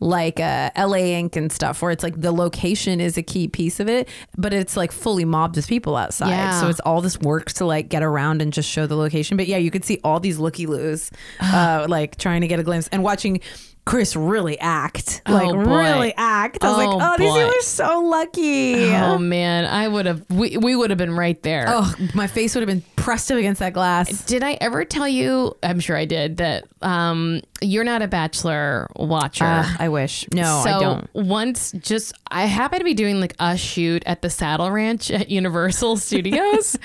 like uh, LA Ink and stuff, where it's like the location is a key piece of it, but it's like fully mobbed with people outside. Yeah. So it's all this work to like get around and just show the location. But yeah, you could see all these looky loos, (sighs) uh, like trying to get a glimpse and watching. Kris really act like Oh, really act. I was Oh, like, oh, these boy. people are so lucky. oh Oh. man i would have we, we would have been right there Oh, my face would have been pressed up against that glass. Did I ever tell you? I'm sure I did that. Um, you're not a Bachelor watcher. Uh, I wish. No, so I don't. once, just I happened to be doing like a shoot at the Saddle Ranch at Universal (laughs) Studios,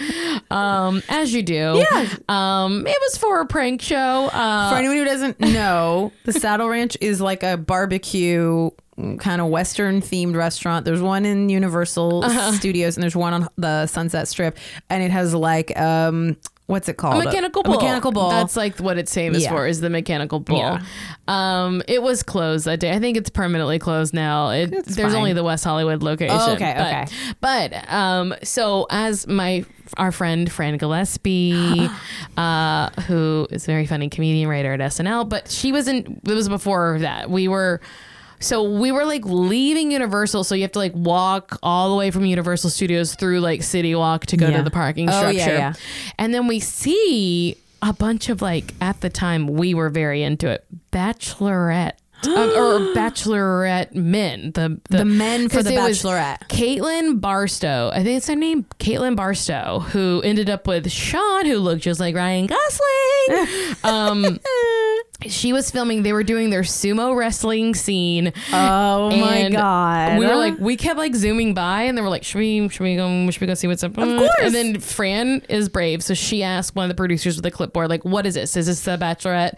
um, as you do. Yeah. Um, it was for a prank show. Uh, For anyone who doesn't know, the Saddle Ranch is like a barbecue kind of Western themed restaurant. There's one in Universal Uh-huh. Studios and there's one on the Sunset Strip. And it has like, um, what's it a called? mechanical A bull. mechanical bull. That's like what it's famous Yeah. for is the mechanical bull. Yeah. Um, it was closed that day. I think it's permanently closed now. It, It's there's fine. only the West Hollywood location. Oh, okay, but, okay. But um, so as my our friend Fran Gillespie, (gasps) uh, who is a very funny comedian writer at SNL, but she was in. It was before that. We were So we were like leaving Universal, so you have to like walk all the way from Universal Studios through like City Walk to go Yeah. to the parking Oh, structure. yeah, yeah. And then we see a bunch of like at the time we were very into it, bachelorette. um, or (gasps) bachelorette men, the The men for the Bachelorette. Kaitlyn Bristowe, I think it's her name, Kaitlyn Bristowe, who ended up with Shawn, who looked just like Ryan Gosling. (laughs) um, she was filming. They were doing their sumo wrestling scene. Oh my god. We were like, we kept like zooming by, and they were like, "Should we? Should we go? Should we go see what's up?" Of course. And then Fran is brave, so she asked one of the producers with the clipboard, like, "What is this? Is this the Bachelorette?"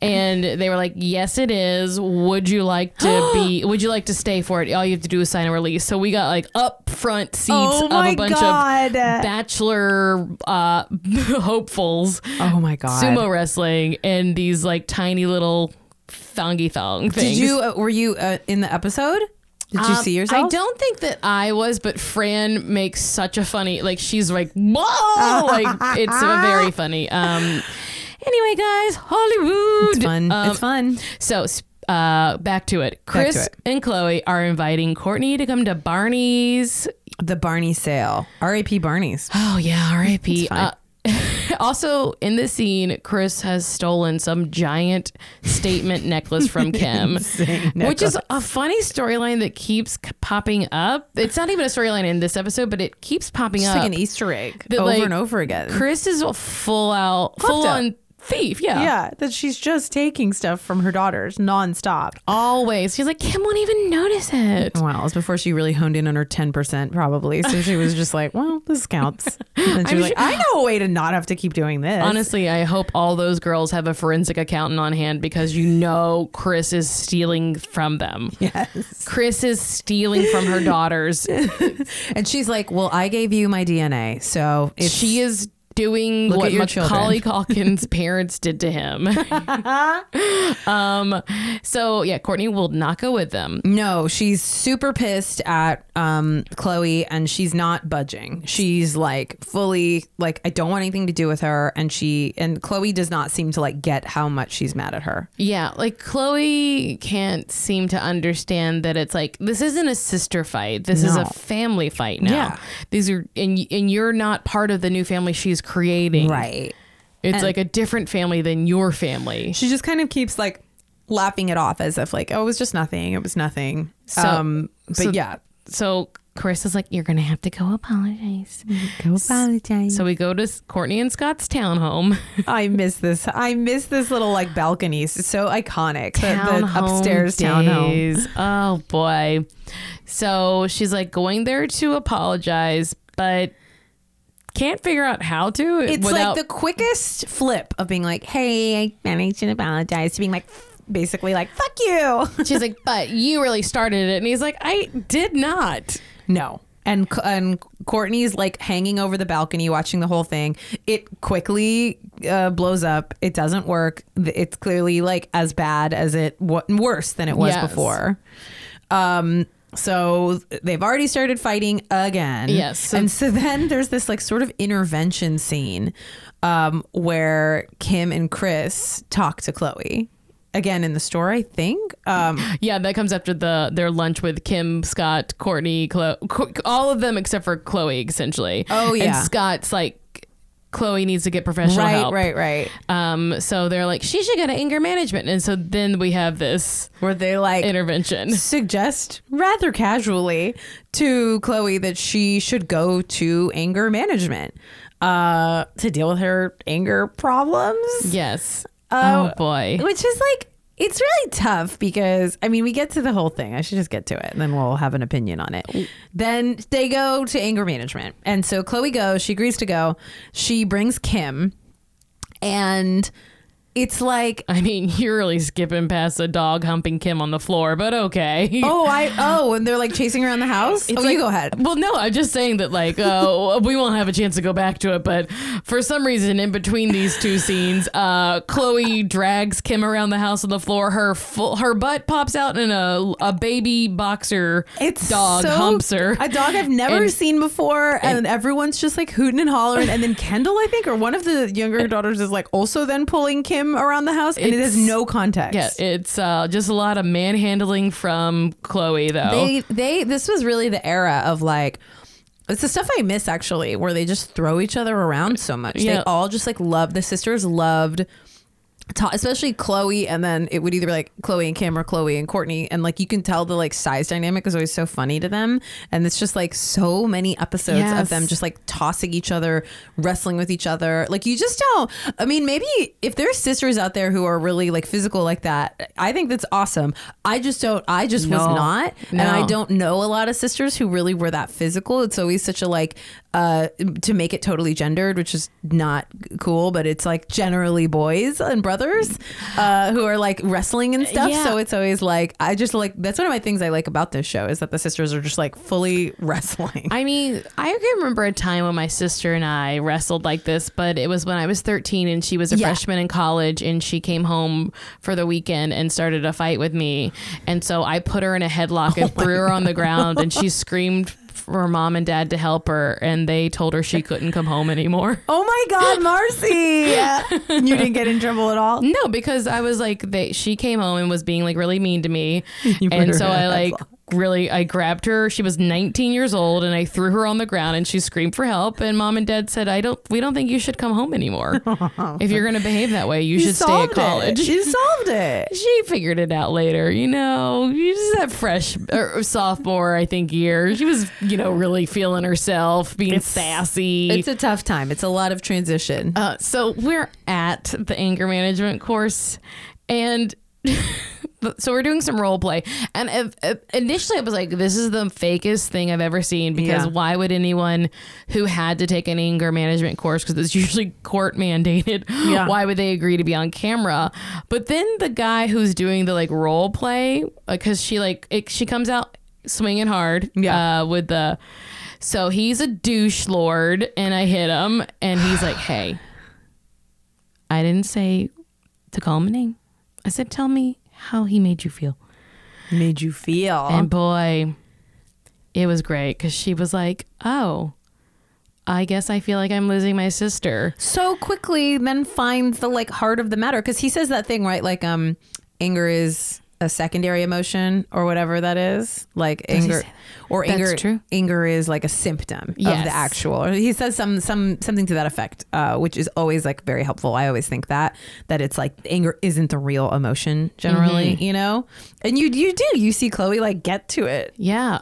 And they were like, "Yes, it is. Would you like to be? (gasps) Would you like to stay for it? All you have to do is sign a release." So we got like up front seats Oh of a bunch God. of Bachelor uh, (laughs) hopefuls, oh my god. sumo wrestling, and these like tiny little thongy thong things. Did you uh, were you uh, in the episode? Did you Um, see yourself? I don't think that I was, but Fran makes such a funny like she's like whoa (laughs) like it's a very funny. Um anyway guys, Hollywood. It's fun. Um, it's fun. So uh back to it. Kris to it. and Khloe are inviting Kourtney to come to Barney's. The Barney sale. R.A.P. Barney's. (gasps) Oh yeah, R.A.P. Uh, (laughs) also, in this scene, Kris has stolen some giant statement necklace from (laughs) Kim, Insane which is a funny storyline that keeps popping up. It's not even a storyline in this episode, but it keeps popping It's up. like an Easter egg That, over like, and over again. Kris is full out, full on thief. Yeah. Yeah, that she's just taking stuff from her daughters nonstop. Always. She's like, Kim won't even notice it. Well, it was before she really honed in on her 10% probably. So she was just like, well, this counts. (laughs) And she was like, I know a way to not have to keep doing this. Honestly, I hope all those girls have a forensic accountant on hand because you know Kris is stealing from them. yes. Kris is stealing from her daughters. (laughs) And she's like, well, I gave you my DNA. So if she is doing Look what Macaulay Culkin's (laughs) parents did to him. (laughs) um, so yeah, Kourtney will not go with them. No, she's super pissed at um, Khloe and she's not budging. She's like fully like I don't want anything to do with her and she and Khloe does not seem to like get how much she's mad at her. Yeah, like Khloe can't seem to understand that it's like this isn't a sister fight. This is a family fight now. Yeah. These are and and you're not part of the new family she's creating. Right. It's And- like a different family than your family. She just kind of keeps like laughing it off as if like, oh, it was just nothing. It was nothing. So- um but so- yeah. So Kris is like, "You're gonna have to go apologize." Go apologize. So we go to Kourtney and Scott's townhome. (laughs) I miss this. I miss this little like balconies. It's so iconic. The, the Townhome upstairs townhome. Oh boy. So she's like going there to apologize, but can't figure out how to. It's without, like the quickest flip of being like, hey, I managed to apologize to being like, basically like, fuck you. (laughs) she's like, but you really started it, and he's like, I did not. No. And and Kourtney's like hanging over the balcony watching the whole thing. It quickly uh, blows up. It doesn't work. It's clearly like as bad as it wa worse than it was Yes. before. Um so they've already started fighting again. Yes. So- and so then there's this like sort of intervention scene um where Kim and Kris talk to Khloe. Again in the store, I think. Um Yeah, that comes after the their lunch with Kim, Scott, Kourtney, Khloe, all of them except for Khloe, essentially. Oh, yeah. and Scott's like, Khloe needs to get professional right, help. right, right. Um, so they're like, she should go to anger management, and so then we have this Where they like intervention. (laughs) suggest rather casually to Khloe that she should go to anger management uh, to deal with her anger problems. Yes. Uh, oh boy. Which is like, it's really tough because, I mean, we get to the whole thing. I should just get to it and then we'll have an opinion on it. Then they go to anger management. And so Khloe goes, she agrees to go. She brings Kim and it's like, I mean, (laughs) you're really skipping past a dog humping Kim on the floor, but okay. (laughs) oh, I, oh, and they're like chasing around the house. It's oh, like- you go ahead. Well, no, I'm just saying that like uh, (laughs) we won't have a chance to go back to it, but for some reason in between these two scenes, uh, Khloe drags Kim around the house on the floor. Her full, her butt pops out and a a baby boxer It's dog so- humps her. A dog I've never And- seen before, and, everyone's just like hooting and hollering. And then Kendall, I think, or one of the younger daughters is like also then pulling Kim him around the house, and it has no context. Yeah, it's uh, just a lot of manhandling from Khloe, though. they they this was really the era of like it's the stuff I miss actually, where they just throw each other around so much. They all just like love the sisters loved. Especially Khloe, and then it would either be like Khloe and Kim or Khloe and Kourtney, and like you can tell the like size dynamic is always so funny to them, and it's just like so many episodes of them just like tossing each other, wrestling with each other. Like you just don't. I mean, maybe if there's sisters out there who are really like physical like that, I think that's awesome. I just don't. I just was No. not, and I don't know a lot of sisters who really were that physical. It's always such a like uh to make it totally gendered, which is not cool, but it's like generally boys and brothers uh who are like wrestling and stuff. Yeah. So it's always like I just like that's one of my things I like about this show is that the sisters are just like fully (laughs) wrestling. I mean, I can remember a time when my sister and I wrestled like this, but it was when I was 13 and she was a Yeah. freshman in college and she came home for the weekend and started a fight with me. And so I put her in a headlock and (laughs) threw her on the ground and she screamed her mom and dad to help her and they told her she couldn't come home anymore. (laughs) oh my god, Marcy. you didn't get in trouble at all? No, because I was like, they, she came home and was being like really mean to me, (laughs) You and so I like headlock. Really I grabbed her. She was 19 years old, and I threw her on the ground, and she screamed for help. And mom and dad said, "I don't, we don't think you should come home anymore. (laughs) if you're going to behave that way, you, should stay at college." It. You solved it. (laughs) She figured it out later, you know. You just that fresh or sophomore, I think, year. She was, you know, really feeling herself, being sassy. It's a tough time. It's a lot of transition. Uh, so we're at the anger management course, and (laughs) so we're doing some role play. And if, if- initially, I was like, "This is the fakest thing I've ever seen." Because Yeah. why would anyone who had to take an anger management course, because it's usually court mandated, Yeah. why would they agree to be on camera? But then the guy who's doing the like role play, because she like it, she comes out swinging hard, Yeah. uh, with the. So he's a douche lord, and I hit him, and he's like, (sighs) "Hey, I didn't say to call him a name. I said, tell me how he made you feel." Made you feel. And boy, it was great because she was like, "Oh, I guess I feel like I'm losing my sister." so quickly then finds the like heart of the matter because he says that thing right like um anger is a secondary emotion or whatever that is like he anger or That's anger true. anger is like a symptom of the actual he says some some something to that effect uh, which is always like very helpful i always think that that it's like anger isn't the real emotion generally Mm-hmm. you know and you you do you see khloe like get to it Yeah,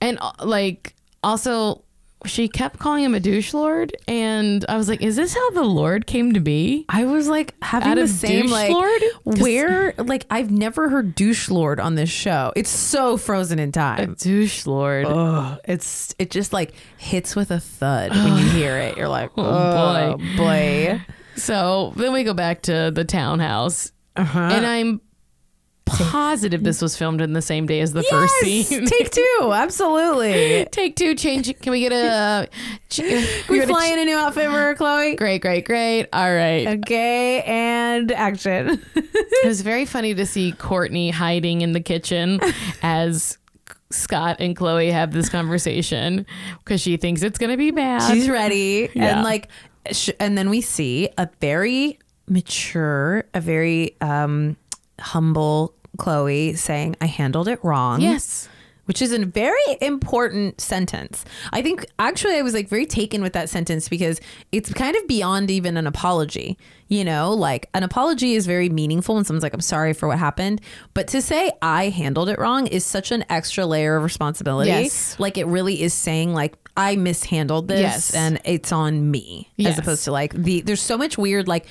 and uh, like also. She kept calling him a douche lord, and I was like, "Is this how the Lord came to be?" I was like having the same douche like lord? where like I've never heard douche lord on this show. It's so frozen in time. A douche lord. Ugh, it's it just like hits with a thud when you hear it. You're like, (sighs) Oh, oh boy, boy. So then we go back to the townhouse, Uh-huh. and I'm positive this was filmed in the same day as the first scene. (laughs) take two, absolutely. (laughs) Take two, change. Can we get a? (laughs) ch- We a fly ch- in a new outfit for Khloe. Great, great, great. All right. Okay, and action. It was very funny to see Kourtney hiding in the kitchen as Scott and Khloe have this conversation because she thinks it's gonna be bad. She's ready, Yeah. and like, sh- and then we see a very mature, a very um humble Khloe saying, "I handled it wrong." yes. which is a very important sentence. I think actually I was like very taken with that sentence because it's kind of beyond even an apology. You know, like an apology is very meaningful when someone's like, I'm sorry for what happened. But to say I handled it wrong is such an extra layer of responsibility. Yes. Like it really is saying like I mishandled this Yes. and it's on me. As opposed to like the there's so much weird like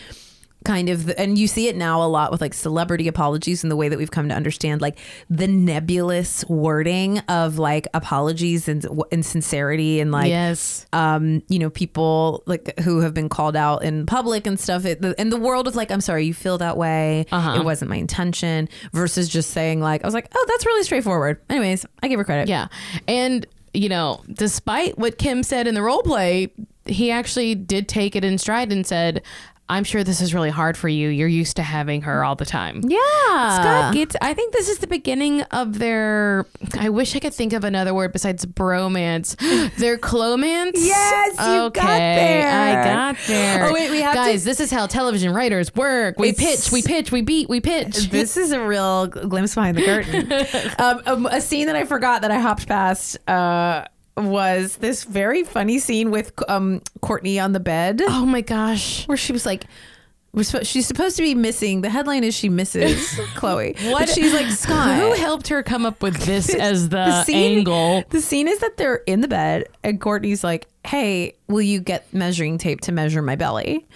kind of and you see it now a lot with like celebrity apologies and the way that we've come to understand like the nebulous wording of like apologies and and sincerity and like yes. um you know people like who have been called out in public and stuff it, the, in the world of like i'm sorry you feel that way Uh-huh. it wasn't my intention versus just saying like i was like oh that's really straightforward anyways i give her credit Yeah. And, you know, despite what Kim said in the role play, he actually did take it in stride and said, I'm sure this is really hard for you. You're used to having her all the time. Yeah. Scott gets. I think this is the beginning of their. I wish I could think of another word besides bromance. (gasps) Their clomance. Yes, you okay, got there. I got there. Oh, wait, we have to- guys. This is how television writers work. We It's- pitch, we pitch, we beat, we pitch. (laughs) This is a real glimpse behind the curtain. (laughs) um, um, a scene that I forgot that I hopped past uh, was this very funny scene with um, Kourtney on the bed oh my gosh. where she was like, we're she's supposed to be missing. The headline is she misses (laughs) Khloe. What? But she's like, Scott. Who helped her come up with this (laughs) as the, the scene- angle? The scene is that they're in the bed and Kourtney's like, "Hey, will you get measuring tape to measure my belly?"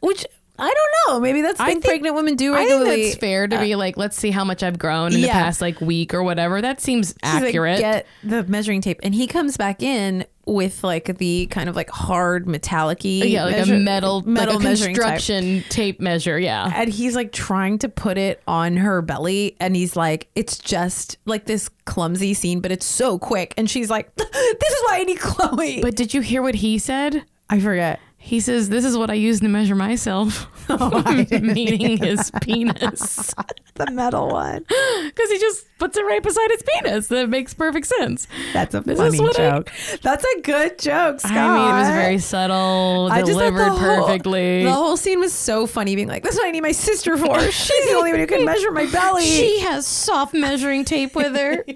Which I don't know. Maybe that's I thing think- pregnant women do I regularly. think that's fair to be like, let's see how much I've grown in the Yeah. past like week or whatever. That seems She's like, accurate. get the measuring tape, and he comes back in with like the kind of like hard metallic-y yeah, like a metal, metal like a measuring tape. construction tape measure. Yeah. And he's like trying to put it on her belly, and he's like, it's just like this clumsy scene, but it's so quick. And she's like, (laughs) this is why I need Khloe. But did you hear what he said? I forget. He says, "This is what I use to measure myself," (laughs) oh (laughs) meaning his penis, (laughs) The metal one. because he just puts it right beside his penis. That makes perfect sense. That's a This funny what I- joke. That's a good joke, Scott. I mean, it was very subtle, I just delivered the whole- perfectly. The whole scene was so funny, being like, "This is what I need my sister for. (laughs) She's the only one who can measure my belly." She has soft measuring tape with her. (laughs)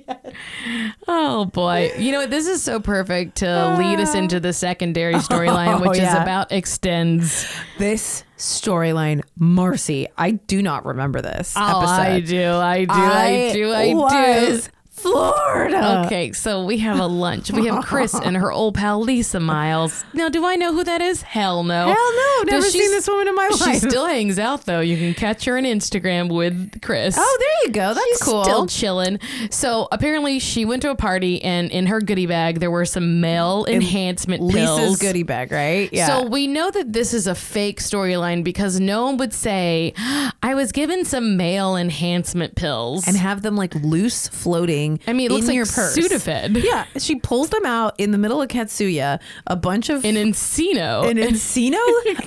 Oh boy. You know what? This is so perfect to lead us ah. into the secondary storyline, (laughs) Oh, which is about extends. this storyline, Marcy. I do not remember this Oh, episode. I do. I do. I, do. I was do. Florida. Okay, so we have a lunch. We have Kris and her old pal Lisa Miles. Now, do I know who that is? Hell no. Hell no, never seen this woman in my (laughs) life. She still hangs out though. You can catch her on Instagram with Kris. Oh, there you go. That's She's cool. Still chilling. So apparently, she went to a party, and in her goodie bag there were some male enhancement pills. Lisa's goodie bag, right? Yeah. So we know that this is a fake storyline because no one would say, "I was given some male enhancement pills." and have them like loose floating. I mean, it looks in like your purse. Sudafed. Yeah, she pulls them out in the middle of Katsuya. A bunch of An Encino. an Encino,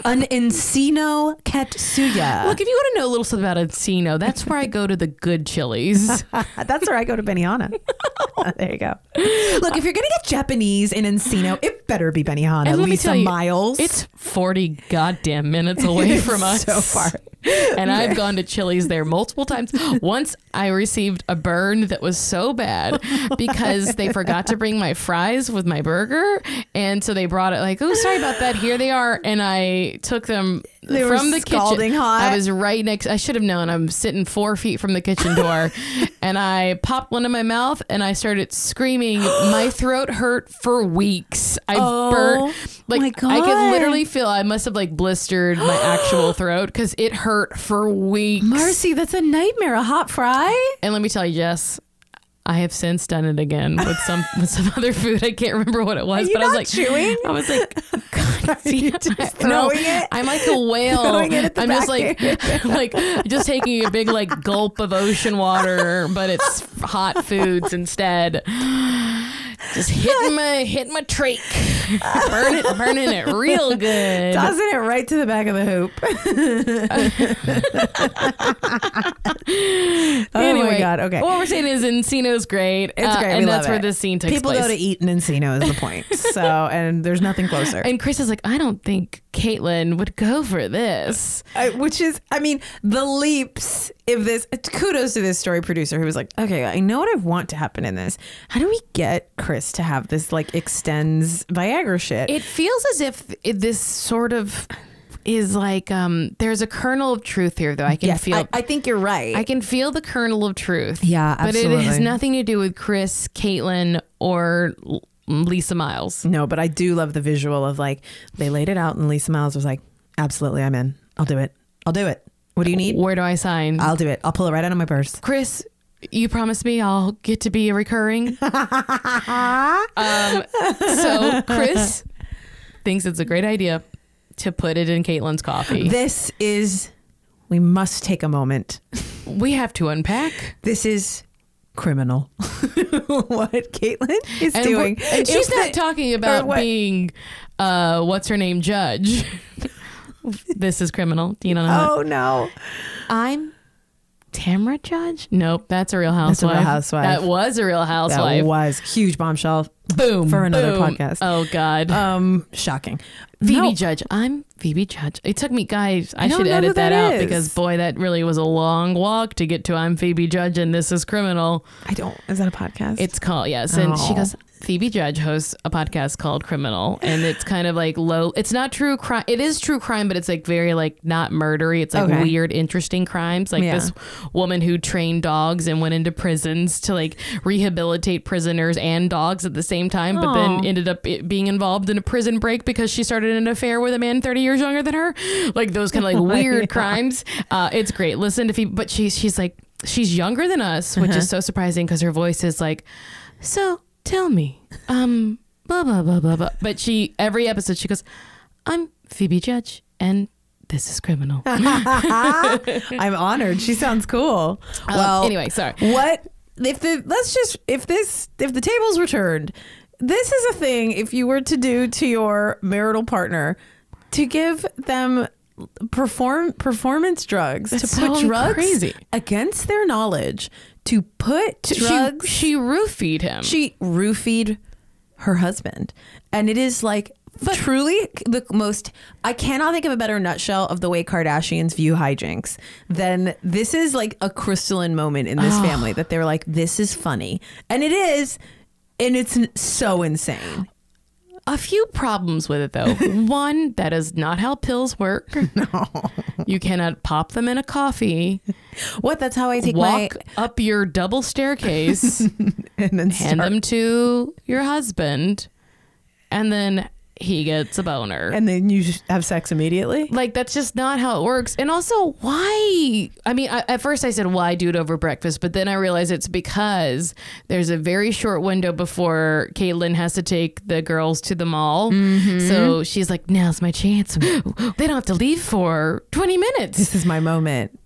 (laughs) an Encino Katsuya. Look, if you want to know a little something about Encino, that's where I go to the good chilies. (laughs) That's where I go to Benihana. (laughs) there you go. Look, if you're gonna get Japanese in Encino, it better be Benihana. And let me Lisa tell you, Miles. It's 40 goddamn minutes away from us. so far. And I've gone to Chili's there multiple times. (laughs) Once I received a burn that was so bad because they forgot to bring my fries with my burger. And so they brought it like, oh, sorry about that. Here they are. And I took them They from the kitchen. hot. I was right next. I should have known. I'm sitting four feet from the kitchen door. (laughs) and I popped one in my mouth and I started screaming. my throat hurt for weeks. I Oh, burnt. Like, my I could literally feel I must have like blistered my actual (gasps) throat because it hurt for weeks. Marcy, that's a nightmare. A hot fry. And let me tell you, Jess, I have since done it again with some with some (laughs) other food. I can't remember what it was, but I was like chewing? I was like, (laughs) (laughs) God, you (laughs) just it. no, it? I'm like a (laughs) whale. Throwing it at the I'm just like like just taking a big like gulp of ocean water, but it's hot foods instead. Just hitting my hitting my trach, burning burning it real good. Tossing it right to the back of the hoop. (laughs) oh anyway, my god. Okay. What we're saying is Encino's great. It's uh, great. and we that's love where it. this scene takes place People place. go to eat in Encino is the point. So, and there's nothing closer. and Chris is like, I don't think Caitlyn would go for this. I, which is, I mean, the leaps. If this, kudos to this story producer who was like, okay, I know what I want to happen in this. How do we get Kris to have this like extends Viagra shit? It feels as if this sort of is like um there's a kernel of truth here though. I can yes, feel I, I think you're right. I can feel the kernel of truth. Yeah, But it has nothing to do with Kris, Caitlyn, or Lisa Miles. no, but I do love the visual of like they laid it out, and Lisa Miles was like, absolutely, I'm in. I'll do it. I'll do it. What do you need? Where do I sign? I'll do it. I'll pull it right out of my purse. Kris, you promised me I'll get to be a recurring. (laughs) um, so Kris thinks it's a great idea to put it in Caitlyn's coffee. This is. We must take a moment. we have to unpack. This is criminal. (laughs) what Caitlyn is And, doing. and she's not the- talking about being, uh, what's her name, judge. (laughs) This is criminal. Do you know that? Oh no. I'm Tamra Judge. Nope, that's a Real That's a Housewife. Real Housewife. That was a Real Housewife. That was huge bombshell. boom for another boom. podcast. Oh God. Um, shocking. Phoebe No. Judge. I'm Phoebe Judge. It took me, guys. I, I should edit that, that out because boy, that really was a long walk to get to. I'm Phoebe Judge and this is criminal. I don't. Is that a podcast? It's called yes, and she Oh. goes. Phoebe Judge hosts a podcast called Criminal, and it's kind of like low. It's not true crime. It is true crime, but it's like very like not murdery. It's like Okay. weird, interesting crimes. Like Yeah. this woman who trained dogs and went into prisons to like rehabilitate prisoners and dogs at the same time, but then ended up being involved in a prison break because she started an affair with a man thirty years younger than her. Like those kind of like (laughs) weird Yeah. crimes. Uh, it's great. Listen to Phoebe, but she's she's like she's younger than us, which Uh-huh. is so surprising because her voice is like. So tell me, um, blah blah blah blah blah. But she every episode she goes, "I'm Phoebe Judge, and this is criminal." (laughs) I'm honored. She sounds cool. well, Um, anyway, sorry. What if the let's just if this if the tables were turned, this is a thing if you were to do to your marital partner to give them perform performance drugs That's to put so drugs crazy. against their knowledge to put drugs She, she roofied him. she roofied her husband. And it is like truly the most i cannot think of a better nutshell of the way kardashians view hijinks than this is like a crystalline moment in this family that they're like this is funny. And it is and it's so insane a few problems with it though. (laughs) One, that is not how pills work. (laughs) No. You cannot pop them in a coffee, what that's how i take my walk up your double staircase, (laughs) and then hand start- them to your husband, and then he gets a boner. and then you have sex immediately? Like that's just not how it works. And also why? I mean I, at first i said why do it over breakfast? But then i realized it's because there's a very short window before caitlyn has to take the girls to the mall. Mm-hmm. so she's like now's my chance. (gasps) They don't have to leave for 20 minutes. This is my moment.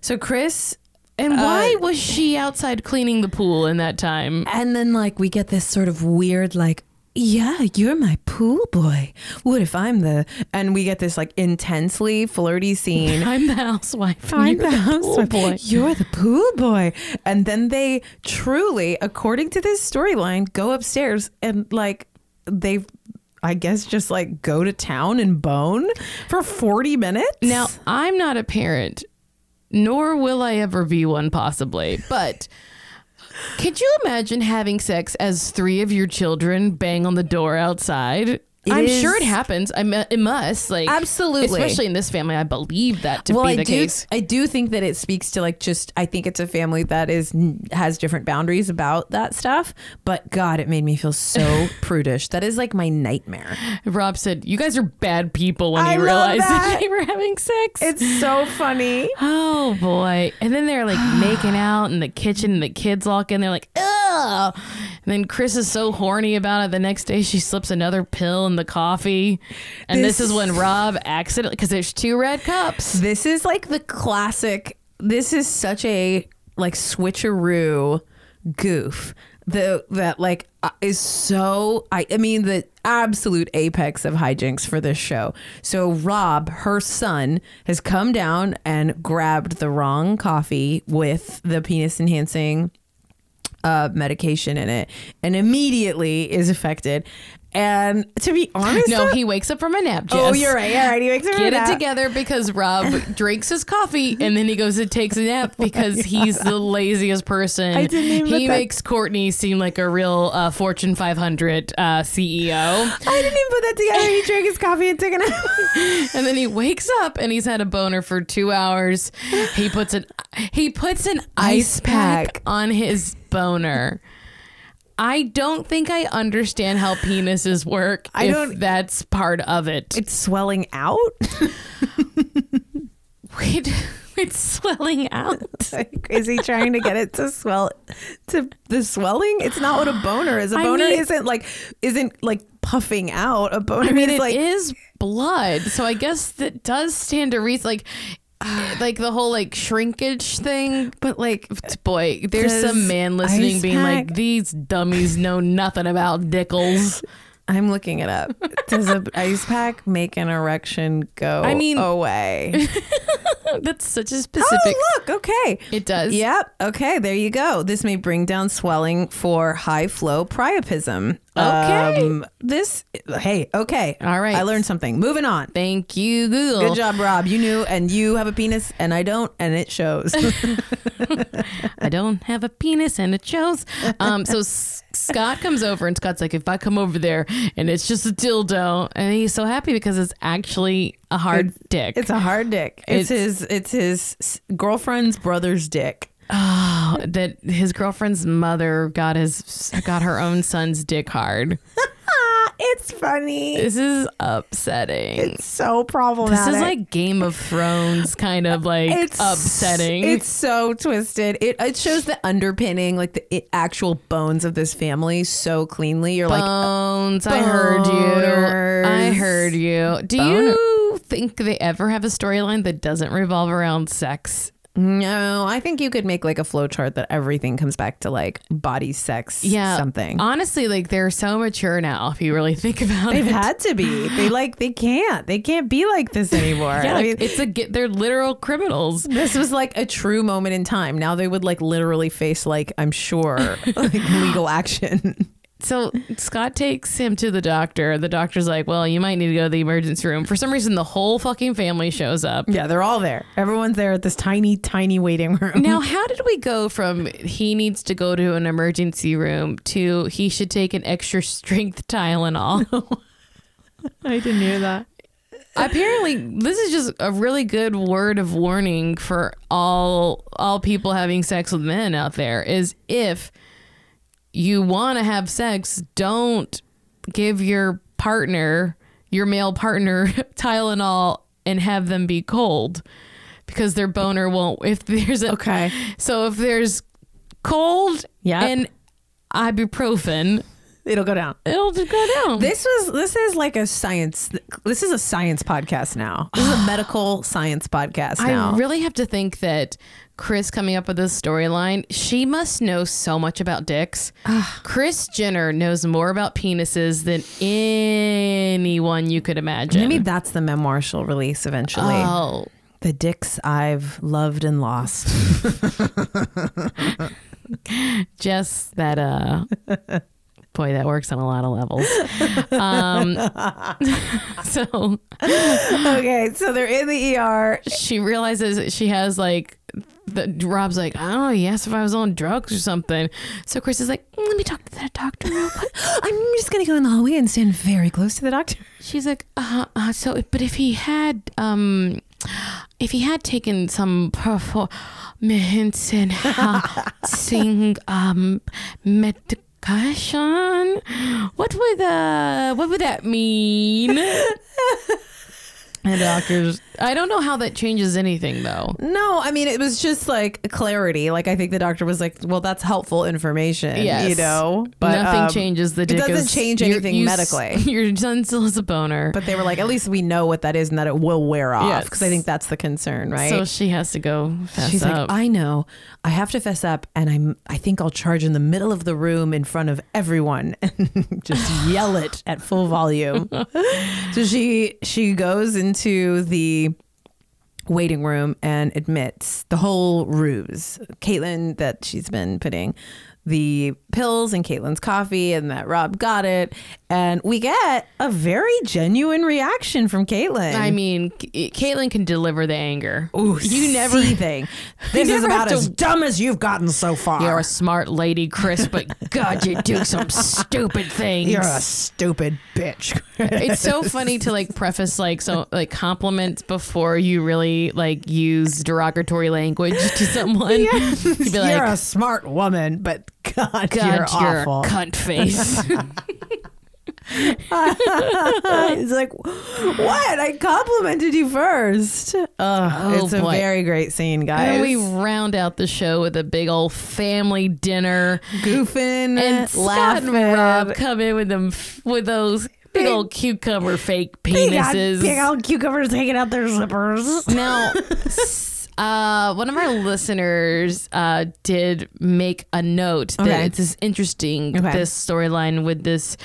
So kris and why Uh, was she outside cleaning the pool in that time? And then like we get this sort of weird like yeah, you're my pool boy. What if I'm the and we get this like intensely flirty scene. (laughs) i'm the housewife I'm you're the pool housewife. boy You're the pool boy. And then they truly, according to this storyline, go upstairs and like they I guess just like go to town and bone for 40 minutes. Now, I'm not a parent, nor will I ever be one, possibly. But could you imagine having sex as three of your children bang on the door outside? It I'm is- sure it happens. I mean, it must. Like Absolutely. especially in this family. I believe that to well, be I the do. case. I do think that it speaks to like just. I think it's a family that is has different boundaries about that stuff. But God, it made me feel so (laughs) prudish. That is like my nightmare. Rob said, "You guys are bad people." When I he realized that. that. they were having sex. It's so funny. (laughs) Oh boy! And then they're like making out in the kitchen, and the kids walk in. They're like, "Ugh!" And then Kris is so horny about it. The next day, she slips another pill in the coffee, and this, This- is when Rob accidentally because there's two red cups. This is like the classic. This is such a like switcheroo goof. The that like uh, is so. I I mean the absolute apex of hijinks for this show. So Rob, her son, has come down and grabbed the wrong coffee with the penis enhancing uh, medication in it, and immediately is affected. And to be honest, No, he wakes up from a nap. Oh, you're right. You're right. He makes Get it together because Rob (laughs) drinks his coffee and then he goes and takes a nap (laughs) because he's the laziest person. I didn't even he put that- makes Kourtney seem like a real uh, Fortune 500 uh, CEO. I didn't even put that together. He drank his coffee and took a nap. (laughs) and then he wakes up and he's had a boner for two hours. He puts an he puts an ice, Ice pack. pack. on his boner. I don't think I understand how penises work. I if don't- That's part of it. It's swelling out. (laughs) Wait, it's swelling out. Like, is he trying to get it to swell to the swelling? It's not what a boner is. A boner mean- isn't like isn't like puffing out. A boner I mean, is it like is blood, so I guess that does stand to reason. Like, (sighs) like the whole like shrinkage thing. but like Boy, there's some man listening ice being like, "These dummies know nothing about dickles." (laughs) I'm looking it up. Does an ice pack make an erection go I mean- away? (laughs) That's such a specific. oh, look. Okay. It does. Yep. Okay. There you go. This may bring down swelling for high flow priapism. Okay. this. Hey. Okay. All right. I learned something. Moving on. Thank you, Google. Good job, Rob. You knew, and you have a penis, and I don't, and it shows. (laughs) (laughs) I don't have a penis and it shows. Um, so S- Scott comes over and Scott's like, if I come over there and it's just a dildo, and he's so happy because it's actually a hard dick. it's a hard dick. It's, It's- his. It's his girlfriend's brother's dick. Oh, (sighs) that his girlfriend's mother got his got her own son's dick hard. (laughs) It's funny. This is upsetting. It's so problematic. this is like Game of Thrones kind of like it's, upsetting. It's so twisted. It it shows the underpinning, like the it, actual bones of this family, so cleanly. You're like, Bones. I heard you. I heard you. Do you think they ever have a storyline that doesn't revolve around sex? No. I think you could make like a flow chart that everything comes back to like body, sex, Yeah. something. Honestly, like they're so mature now if you really (laughs) think about it. They've had to be. They like they can't. They can't be like this (laughs) anymore. yeah, I mean, it's a they're literal criminals. this was like a true moment in time. Now they would like literally face like I'm sure (laughs) like legal action. So Scott takes him to the doctor. The doctor's like, "Well, you might need to go to the emergency room." For some reason, the whole fucking family shows up. Yeah, they're all there. Everyone's there at this tiny, tiny waiting room. Now, (laughs) how did we go from he needs to go to an emergency room to he should take an extra strength Tylenol? (laughs) I didn't hear that. Apparently, this is just a really good word of warning for all all people having sex with men out there is if you want to have sex, don't give your partner, your male partner (laughs) Tylenol and have them be cold because their boner won't if there's a Okay. So if there's cold Yep. and ibuprofen, It'll go down. it'll just go down. This was this is like a science this is a science podcast now. This is a (sighs) medical science podcast now. I really have to think that Kris coming up with this storyline, she must know so much about dicks. Kris Jenner knows more about penises than anyone you could imagine. Maybe that's the memoir she'll release eventually. oh, the dicks I've loved and lost. (laughs) just that uh (laughs) boy that works on a lot of levels um (laughs) so okay, so they're in the ER. she realizes that she has like the Rob's like, oh, he asked if I was on drugs or something. So Kris is like, "Mm, let me talk to that doctor real quick. (gasps) I'm just gonna go in the hallway and stand very close to the doctor. She's like, uh, uh so but if he had um if he had taken some performance enhancing (laughs) um medication, what would uh what would that mean? (laughs) And doctors, I don't know how that changes anything though. No, I mean it was just like clarity. Like I think the doctor was like, "Well, that's helpful information." Yes. you know, but Nothing um, changes the dick. It doesn't change anything you s- medically. (laughs) Your son still has a boner. But they were like, at least we know what that is and that it will wear off. Yes. Because I think that's the concern, right? So she has to go fess She's up. like, I know. I have to fess up, and I'm. I think I'll charge in the middle of the room in front of everyone (laughs) and just yell it at full volume. (laughs) so she she goes into the waiting room and admits the whole ruse. Caitlyn that she's been putting the pills and Caitlyn's coffee and that Rob got it. And we get a very genuine reaction from Caitlyn. I mean, K- Caitlyn can deliver the anger. Ooh, you never. seething. (laughs) This is never about to- as dumb as you've gotten so far. You're a smart lady, Kris, but (laughs) God, you do some stupid things. You're a stupid bitch. it's so funny to like preface like so like compliments before you really like use derogatory language to someone. (laughs) You'd be you're a smart woman, but God, God, you're you're, awful. cunt face. (laughs) (laughs) He's like, what? I complimented you first. Ugh, oh, it's a very great scene, guys. and we round out the show with a big old family dinner. goofing And Scott laughing. and Rob come in with them with those big, Big- old cucumber fake penises. big old cucumbers hanging out their zippers. Now, (laughs) Uh, one of our listeners uh, did make a note that Okay. it's is interesting Okay. this storyline with this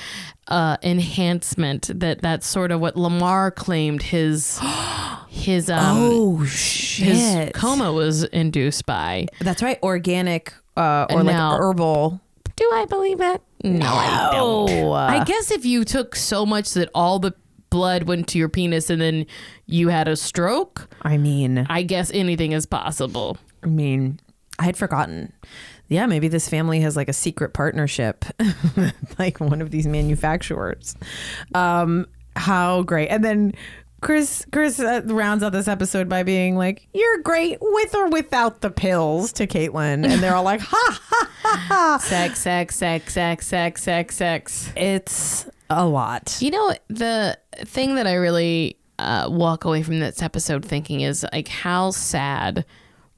uh, enhancement that that's sort of what Lamar claimed his (gasps) his um oh his coma was induced by. That's right. Organic uh, or like Now- herbal. Do I believe that? No, I don't. I guess if you took so much that all the blood went to your penis and then you had a stroke, I mean, I guess anything is possible. I mean, I had forgotten. Yeah, maybe this family has like a secret partnership, (laughs) like one of these manufacturers. Um, how great! And then Kris, Kris uh, rounds out this episode by being like, "You're great with or without the pills" to Caitlyn, and they're all like, (laughs) "Ha ha ha ha!" Sex, sex, sex, sex, sex, sex, sex. It's a lot. You know, the thing that I really uh, walk away from this episode thinking is like how sad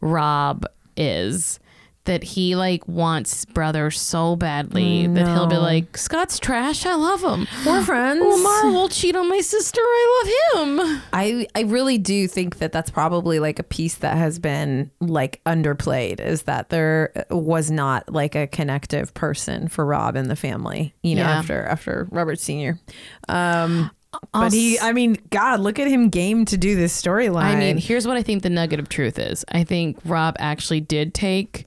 Rob is that he like wants brother so badly that he'll be like Scott's trash. I love him. We're friends. Lamar will cheat on my sister. I love him. I I really do think that that's probably like a piece that has been like underplayed is that there was not like a connective person for Rob in the family, you know, Yeah. after after Robert Senior. Um but he I mean god, look at him game to do this storyline. I mean, here's what I think the nugget of truth is. I think Rob actually did take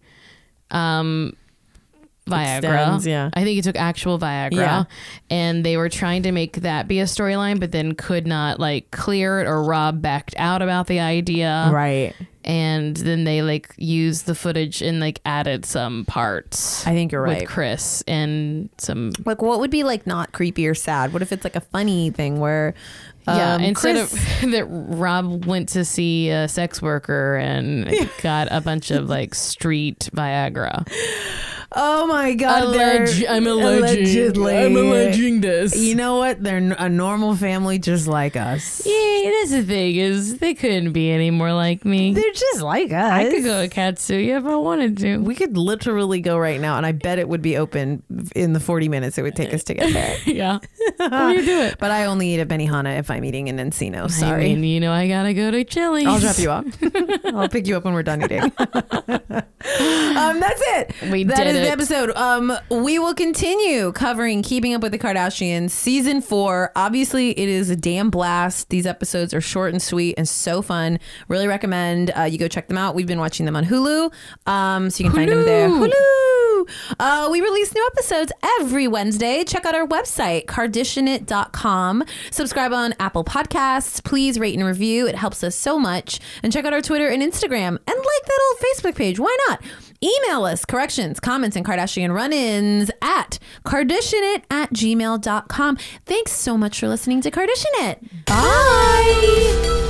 um Viagra. Extends, yeah. I think he took actual Viagra Yeah. and they were trying to make that be a storyline but then could not like clear it or Rob backed out about the idea. right. And then they like used the footage and like added some parts. I think you're right. With Kris and some Like what would be like not creepy or sad? What if it's like a funny thing where Yeah, um, instead Kris- of (laughs) that, Rob went to see a sex worker and (laughs) got a bunch of like street Viagra. Oh my god, they're- allegedly. I'm alleging this. You know what? They're n- a normal family just like us. yeah, that's the thing is they couldn't be any more like me. They're just like us. I could go to Katsuya if I wanted to. We could literally go right now, and I bet it would be open in the 40 minutes it would take us to get there. (laughs) yeah, what do you do it? (laughs) but I only eat at Benihana if I'm eating in Encino. Sorry. I mean, you know, I gotta go to Chili's. I'll drop you off. (laughs) I'll pick you up when we're done eating. um, that's it. We That did the episode. Um, we will continue covering Keeping Up with the Kardashians season four. Obviously, it is a damn blast. These episodes are short and sweet and so fun. Really recommend uh, you go check them out. We've been watching them on Hulu, um, so you can find them there. Hulu. Hulu. Uh, we release new episodes every Wednesday. Check out our website, kardashianit.com. Subscribe on Apple Podcasts. Please rate and review. It helps us so much. And check out our Twitter and Instagram. And like that old Facebook page. Why not? Email us corrections, comments, and Kardashian run ins at Kardashianit at gmail.com. Thanks so much for listening to Kardashianit. Bye. Bye.